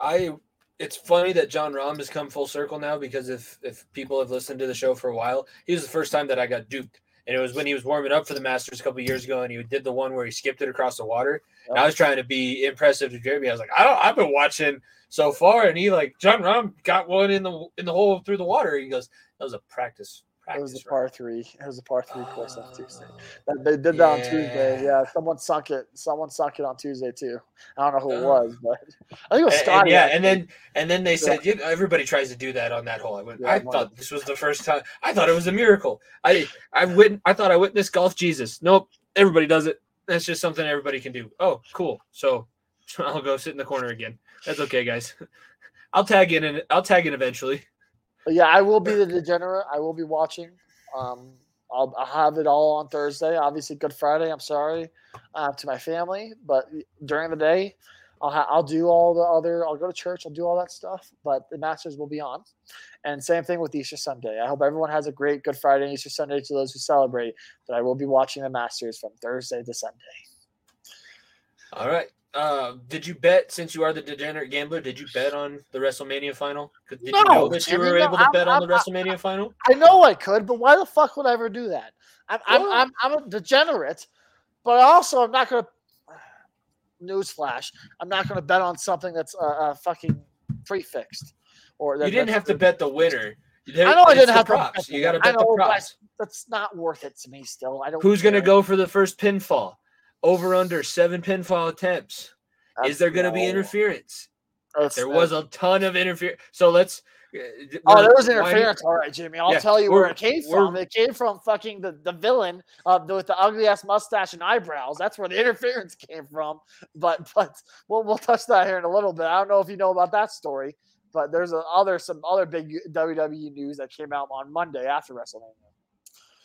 I it's funny that Jon Rahm has come full circle now because if if people have listened to the show for a while, he was the first time that I got duped. And it was when he was warming up for the Masters a couple years ago, and he did the one where he skipped it across the water. Yep. I was trying to be impressive to Jeremy. I was like, I don't, I've been watching so far, and he like Jon Rahm got one in the in the hole through the water. He goes, that was a practice. Practice it was a par three. It was a par three course on Tuesday. Oh. They did that yeah. on Tuesday. Yeah, someone sunk it. Someone sunk it on Tuesday too. I don't know who it uh. was, but I think it was Scottie. Yeah, and then and then they said yeah. everybody tries to do that on that hole. I went. Yeah, I thought this was the first time. I thought it was a miracle. I I wit- I thought I witnessed golf Jesus. Nope, everybody does it. That's just something everybody can do. Oh, cool. So I'll go sit in the corner again. That's okay, guys. I'll tag in and I'll tag in eventually. But yeah, I will be the degenerate. I will be watching. Um, I'll, I'll, have it all on Thursday. Obviously, Good Friday. I'm sorry uh, to my family, but during the day, I'll ha- I'll do all the other. I'll go to church. I'll do all that stuff. But the Masters will be on, and same thing with Easter Sunday. I hope everyone has a great Good Friday and Easter Sunday to those who celebrate. But I will be watching the Masters from Thursday to Sunday. All right. Uh, did you bet since you are the degenerate gambler? Did you bet on the WrestleMania final? Did no, you know that you were able to I'm, bet I'm, on the WrestleMania final? I know I could, but why the fuck would I ever do that? I'm I'm, I'm, I'm a degenerate, but also I'm not gonna. Newsflash: I'm not gonna bet on something that's uh, uh fucking prefixed. Or that, you didn't have to bet the winner. There, I know I didn't have props. To, you got to bet know, the props. That's not worth it to me. Still, I don't. Who's going to go for the first pinfall? Over under seven pinfall attempts. That's Is there going to be interference? That's, there was a ton of interference. So let's. Uh, oh, there was interference. All right, Jimmy. I'll yeah, tell you where it came from. It came from fucking the, the villain uh, with the ugly ass mustache and eyebrows. That's where the interference came from. But but we'll we'll touch that here in a little bit. I don't know if you know about that story, but there's a other some other big WWE news that came out on Monday after WrestleMania.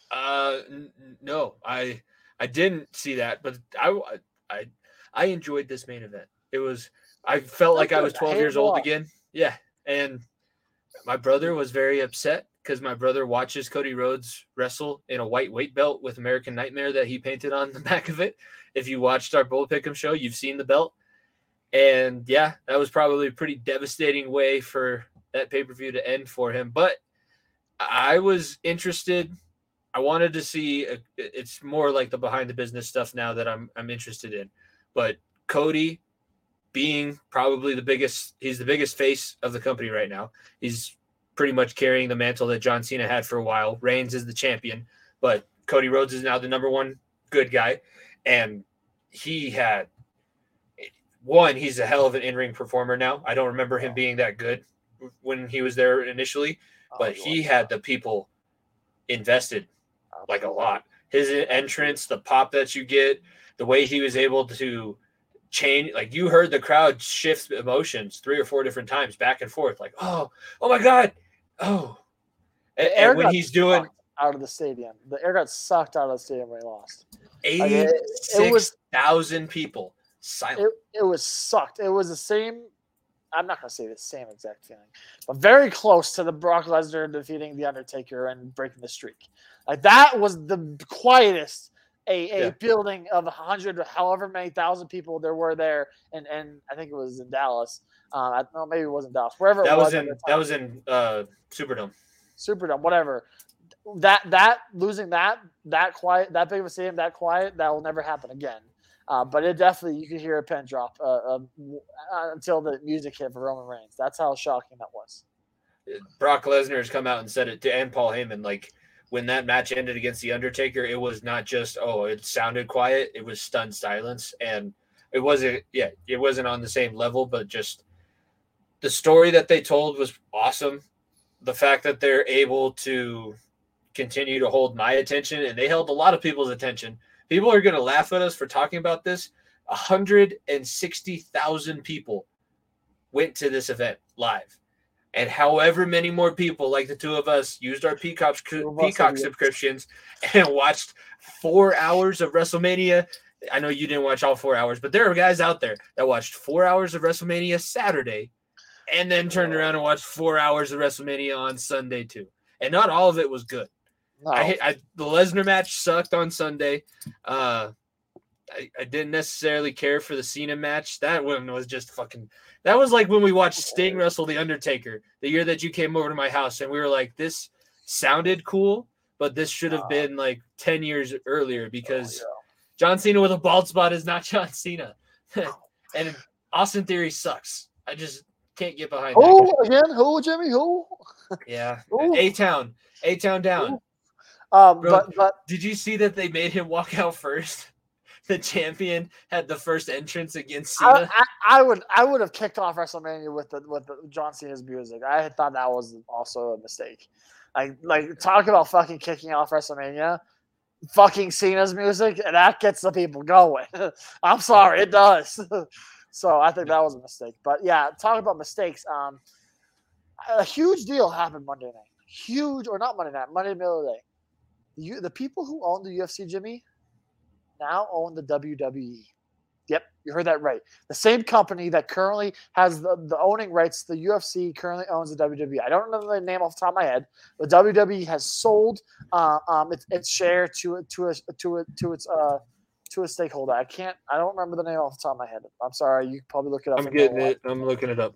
Uh, n- no, I I didn't see that, but I I I enjoyed this main event. It was I felt like I was 12 years old again. Yeah, and my brother was very upset because my brother watches Cody Rhodes wrestle in a white weight belt with American Nightmare that he painted on the back of it. If you watched our Bull Pick'em show, you've seen the belt. And yeah, that was probably a pretty devastating way for that pay per view to end for him. But I was interested. I wanted to see. A, it's more like the behind the business stuff now that I'm I'm interested in. But Cody being probably the biggest, he's the biggest face of the company right now. He's pretty much carrying the mantle that John Cena had for a while. Reigns is the champion, but Cody Rhodes is now the number one good guy, and he had one. He's a hell of an in-ring performer now. I don't remember him being that good when he was there initially, oh, but he had the people invested like a lot. His entrance, the pop that you get, the way he was able to change like you heard the crowd shift emotions three or four different times back and forth like oh oh my god oh. And, and when he's doing out of the stadium. The air got sucked out of the stadium when he lost. 86,000 like people silent. It, it was sucked. It was the same I'm not going to say the same exact feeling, but very close to the Brock Lesnar defeating the Undertaker and breaking the streak. Like that was the quietest a, a yeah. building of a hundred, however many thousand people there were there, and and I think it was in Dallas. Um, I don't know, maybe it wasn't Dallas. Wherever that was, was in that was in uh, Superdome. Superdome, whatever. That that losing that that quiet that big of a stadium that quiet that will never happen again. Uh, but it definitely you could hear a pin drop uh, uh, until the music hit for Roman Reigns. That's how shocking that was. Brock Lesnar has come out and said it to and Paul Heyman like when that match ended against the Undertaker, it was not just oh, it sounded quiet; it was stunned silence, and it wasn't yeah, it wasn't on the same level, but just the story that they told was awesome. The fact that they're able to continue to hold my attention, and they held a lot of people's attention. People are going to laugh at us for talking about this. 160,000 people went to this event live and however many more people like the two of us used our Peacock Peacock subscriptions and watched four hours of WrestleMania. I know you didn't watch all four hours, but there are guys out there that watched four hours of WrestleMania Saturday and then turned around and watched four hours of WrestleMania on Sunday too. And not all of it was good. No. I, I, the Lesnar match sucked on Sunday. Uh, I, I didn't necessarily care for the Cena match. That one was just fucking that was like when we watched Sting wrestle The Undertaker the year that you came over to my house, and we were like, this sounded cool, but this should have been like 10 years earlier because oh, yeah. John Cena with a bald spot is not John Cena. and Austin Theory sucks. I just can't get behind Who again? Who, Jimmy? Who? Yeah. A Town. A Town down. Um, Bro, but, but did you see that they made him walk out first? The champion had the first entrance against Cena. I, I, I, would I would have kicked off WrestleMania with the with the John Cena's music. I thought that was also a mistake. Like like talk about fucking kicking off WrestleMania. Fucking Cena's music and that gets the people going. I'm sorry, it does. so I think that was a mistake. But yeah, talk about mistakes. Um, a huge deal happened Monday night. Huge or not Monday night, Monday middle of the day. You, the people who own the UFC, Jimmy, now own the WWE. Yep, you heard that right. The same company that currently has the, the owning rights, the UFC currently owns the WWE. I don't know the name off the top of my head, but WWE has sold uh, um, its, its share to to a, to a, to its uh, to a stakeholder. I can't. I don't remember the name off the top of my head. I'm sorry. You probably look it up. I'm getting it. I'm looking it up.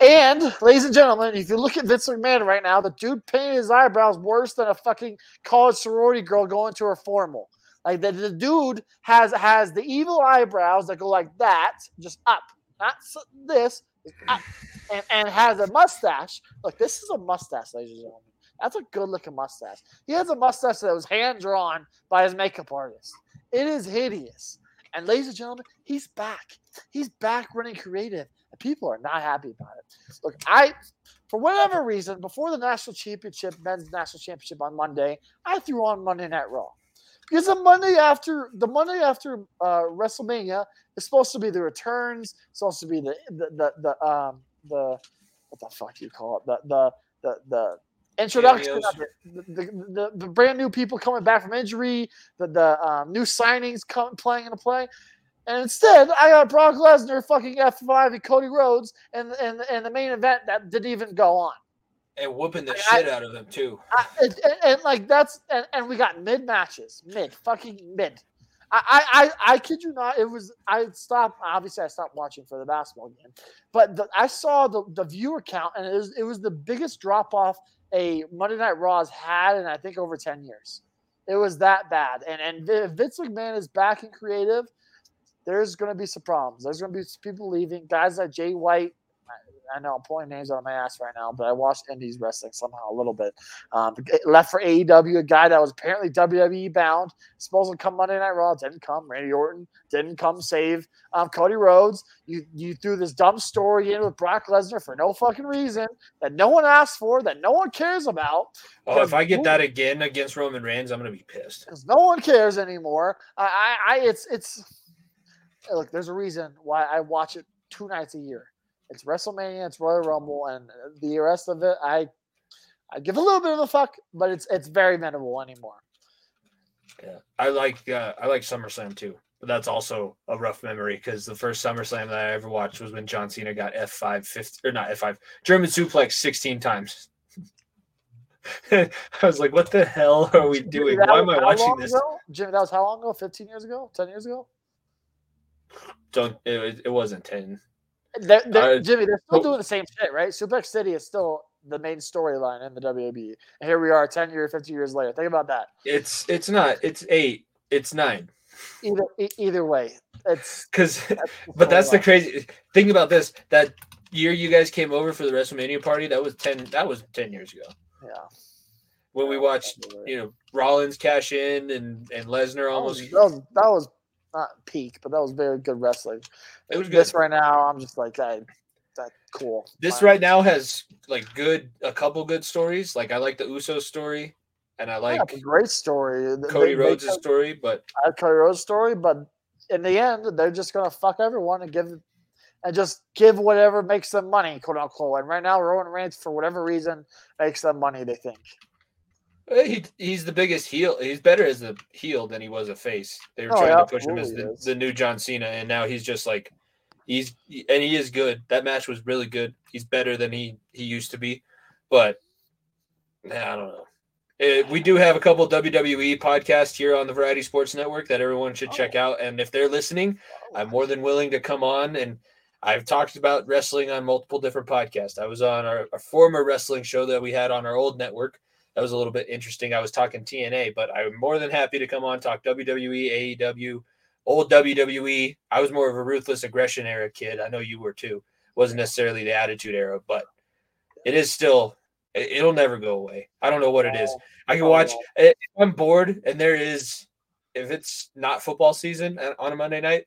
And, ladies and gentlemen, if you look at Vince McMahon right now, the dude painted his eyebrows worse than a fucking college sorority girl going to her formal. Like the, the dude has has the evil eyebrows that go like that, just up, not this, up, and, and has a mustache. Look, this is a mustache, ladies and gentlemen. That's a good looking mustache. He has a mustache that was hand drawn by his makeup artist. It is hideous. And ladies and gentlemen, he's back. He's back running creative. And people are not happy about it. Look, I for whatever reason, before the national championship, men's national championship on Monday, I threw on Monday Night Raw. Because the Monday after the Monday after uh, WrestleMania is supposed to be the returns, it's supposed to be the the the, the um the what the fuck do you call it? The the the, the introduction the, the, the, the, brand new people coming back from injury, the the um, new signings come playing in into play. And instead, I got Brock Lesnar fucking F5 and Cody Rhodes and, and, and the main event that didn't even go on and whooping the I, shit out of them too. I, and, and, like that's and, and we got mid matches, mid fucking mid. I, I, I kid you not. It was I stopped. Obviously, I stopped watching for the basketball game, but the, I saw the, the viewer count, and it was it was the biggest drop off a Monday Night Raw has had in I think over ten years. It was that bad, and and if Vince McMahon is back in creative, there's going to be some problems. There's going to be people leaving. Guys like Jay White, I know I'm pulling names out of my ass right now, but I watched Indies wrestling somehow a little bit. Um, left for AEW, a guy that was apparently WWE bound, supposed to come Monday Night Raw, didn't come. Randy Orton didn't come save um, Cody Rhodes. You you threw this dumb story in with Brock Lesnar for no fucking reason that no one asked for, that no one cares about. Oh, if I get that again against Roman Reigns, I'm gonna be pissed because no one cares anymore. I, I, I it's it's look. There's a reason why I watch it two nights a year it's WrestleMania, it's Royal Rumble, and the rest of it, I I give a little bit of a fuck, but it's it's very memorable anymore. Yeah, I like uh, I like SummerSlam too, but that's also a rough memory because the first SummerSlam that I ever watched was when John Cena got F five fifty or not F five German suplex sixteen times. I was like, what the hell are we doing? Why am I watching this? Ago? Jimmy, that was how long ago? 15 years ago? 10 years ago? Don't it, it wasn't 10. They're, they're, Jimmy, they're still oh. doing the same shit, right? Suplex City is still the main storyline in the WWE. And here we are 10 years, 50 years later. Think about that. It's it's not. It's eight. It's nine. Either either way. It's because but that's the crazy thing about this. That year you guys came over for the WrestleMania party, that was ten that was ten years ago. Yeah. When we watched, you know, Rollins cash in and, and Lesnar almost that was, that was not peak, but that was very good wrestling. It was good. This right now, I'm just like, I, that cool. This right now has like good, a couple good stories. Like I like the Uso story, and I like yeah, great story. Cody Rhodes' story, but I Cody Rhodes' story, but in the end, they're just gonna fuck everyone and give and just give whatever makes them money, quote unquote. And right now, Roman Reigns, for whatever reason, makes them money. They think. He, he's the biggest heel. He's better as a heel than he was a face. They were oh, trying to push him as the, the, new John Cena, and now he's just like he's and he is good. That match was really good. He's better than he he used to be, but I don't know. It, eh, we do have a couple WWE podcasts here on the Variety Sports Network that everyone should check oh. out. And if they're listening, I'm more than willing to come on. And I've talked about wrestling on multiple different podcasts. I was on our, our former wrestling show that we had on our old network that was a little bit interesting. I was talking TNA, but I'm more than happy to come on talk WWE, AEW, old WWE. I was more of a ruthless aggression era kid. I know you were too. Wasn't necessarily the attitude era, but it is still. It'll never go away. I don't know what it is. I can watch. Oh. Eh, if I'm bored and there is, if it's not football season on a Monday night,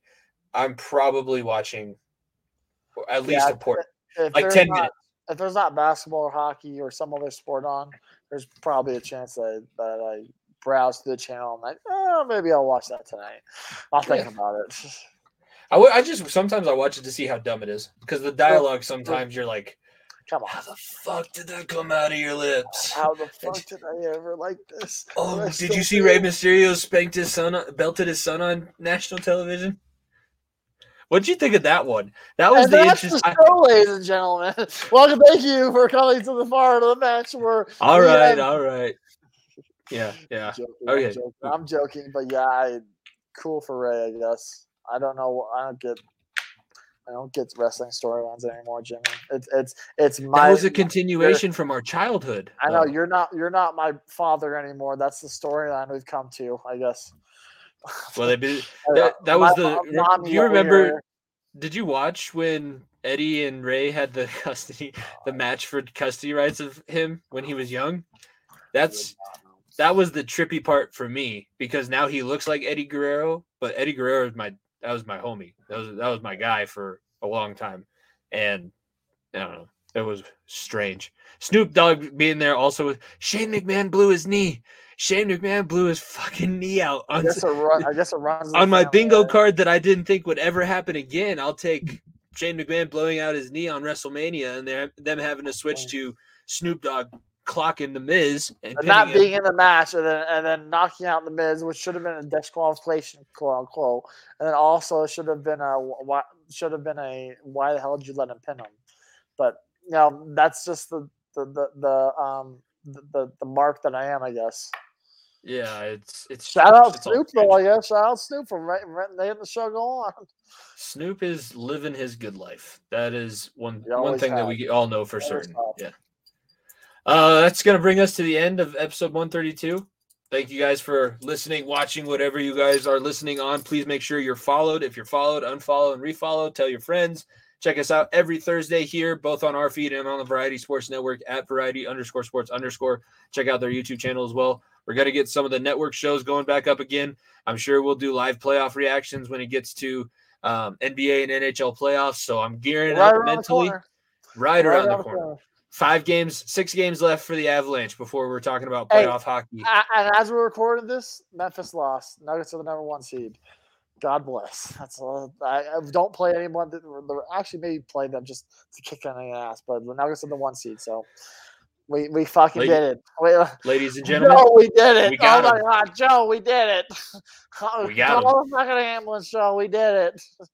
I'm probably watching at least yeah, a port like ten not, minutes. If there's not basketball or hockey or some other sport on, there's probably a chance that, that I browse the channel and like, oh, maybe I'll watch that tonight. I'll think yeah. about it. I, w- I just sometimes I watch it to see how dumb it is because the dialogue sometimes you're like, come on, how the fuck did that come out of your lips? How the fuck did I ever like this? Oh, did you see Rey Mysterio spanked his son, belted his son on national television? What'd you think of that one? That was and the interesting. The show, ladies and gentlemen. Welcome, thank you for coming to the part of the match. Where all right, have... all right. Yeah, yeah. I'm joking, okay, I'm joking, I'm joking, but yeah, I, cool for Rey, I guess. I don't know. I don't get. I don't get wrestling storylines anymore, Jimmy. It's it's it's my. That was a continuation from our childhood. I know you're not you're not my father anymore. That's the storyline we've come to, I guess. Well, they been, that, that was the. Do you remember? Did you watch when Eddie and Rey had the custody, the match for custody rights of him when he was young? That's that was the trippy part for me because now he looks like Eddie Guerrero, but Eddie Guerrero is my that was my homie. That was that was my guy for a long time, and I don't know. It was strange. Snoop Dogg being there also. With Shane McMahon blew his knee. Shane McMahon blew his fucking knee out on, I guess it, run, I guess it runs on my bingo card that I didn't think would ever happen again. I'll take Shane McMahon blowing out his knee on WrestleMania and them having to switch to Snoop Dogg clocking the Miz and, and not being him. in the match and then and then knocking out the Miz, which should have been a disqualification, quote unquote, and then also should have been a why should have been a why the hell did you let him pin him? But you know that's just the the the, the um the, the, the mark that I am, I guess. Yeah, it's it's shout out it's Snoop though. Guess shout out Snoop for letting the show go on. Snoop is living his good life. That is one one thing have. that we all know for certain. Yeah. Uh, that's gonna bring us to the end of episode 132. Thank you guys for listening, watching, whatever you guys are listening on. Please make sure you're followed. If you're followed, unfollow and refollow. Tell your friends. Check us out every Thursday here, both on our feed and on the Variety Sports Network at Variety underscore Sports underscore. Check out their YouTube channel as well. We're gonna get some of the network shows going back up again. I'm sure we'll do live playoff reactions when it gets to um, NBA and NHL playoffs. So I'm gearing right up mentally. Right, right, around, the corner. corner. Five games, six games left for the Avalanche before we're talking about playoff hey, hockey. And as we're recording this, Memphis lost. Nuggets are the number one seed. God bless. That's all. I, I don't play anyone that actually maybe play them just to kick on the ass, but the Nuggets are the one seed. So we we fucking did it. We, ladies and gentlemen, Joe, we did it. We oh my god, Joe, we did it. We got Call him. fucking ambulance, Joe. We did it.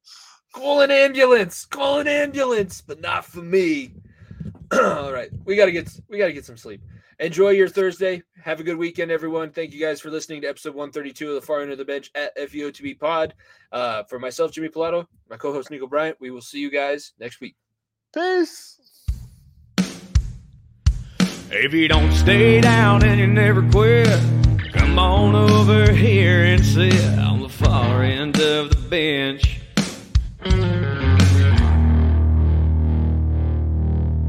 Call an ambulance. Call an ambulance, but not for me. All right, we gotta get we gotta get some sleep. Enjoy your Thursday. Have a good weekend, everyone. Thank you guys for listening to episode 132 of the Far End of the Bench at FEOTB Pod. Uh, for myself, Jimmy Pilato, my co-host Nico Bryant, we will see you guys next week. Peace. If you don't stay down and you never quit, come on over here and sit on the far end of the bench.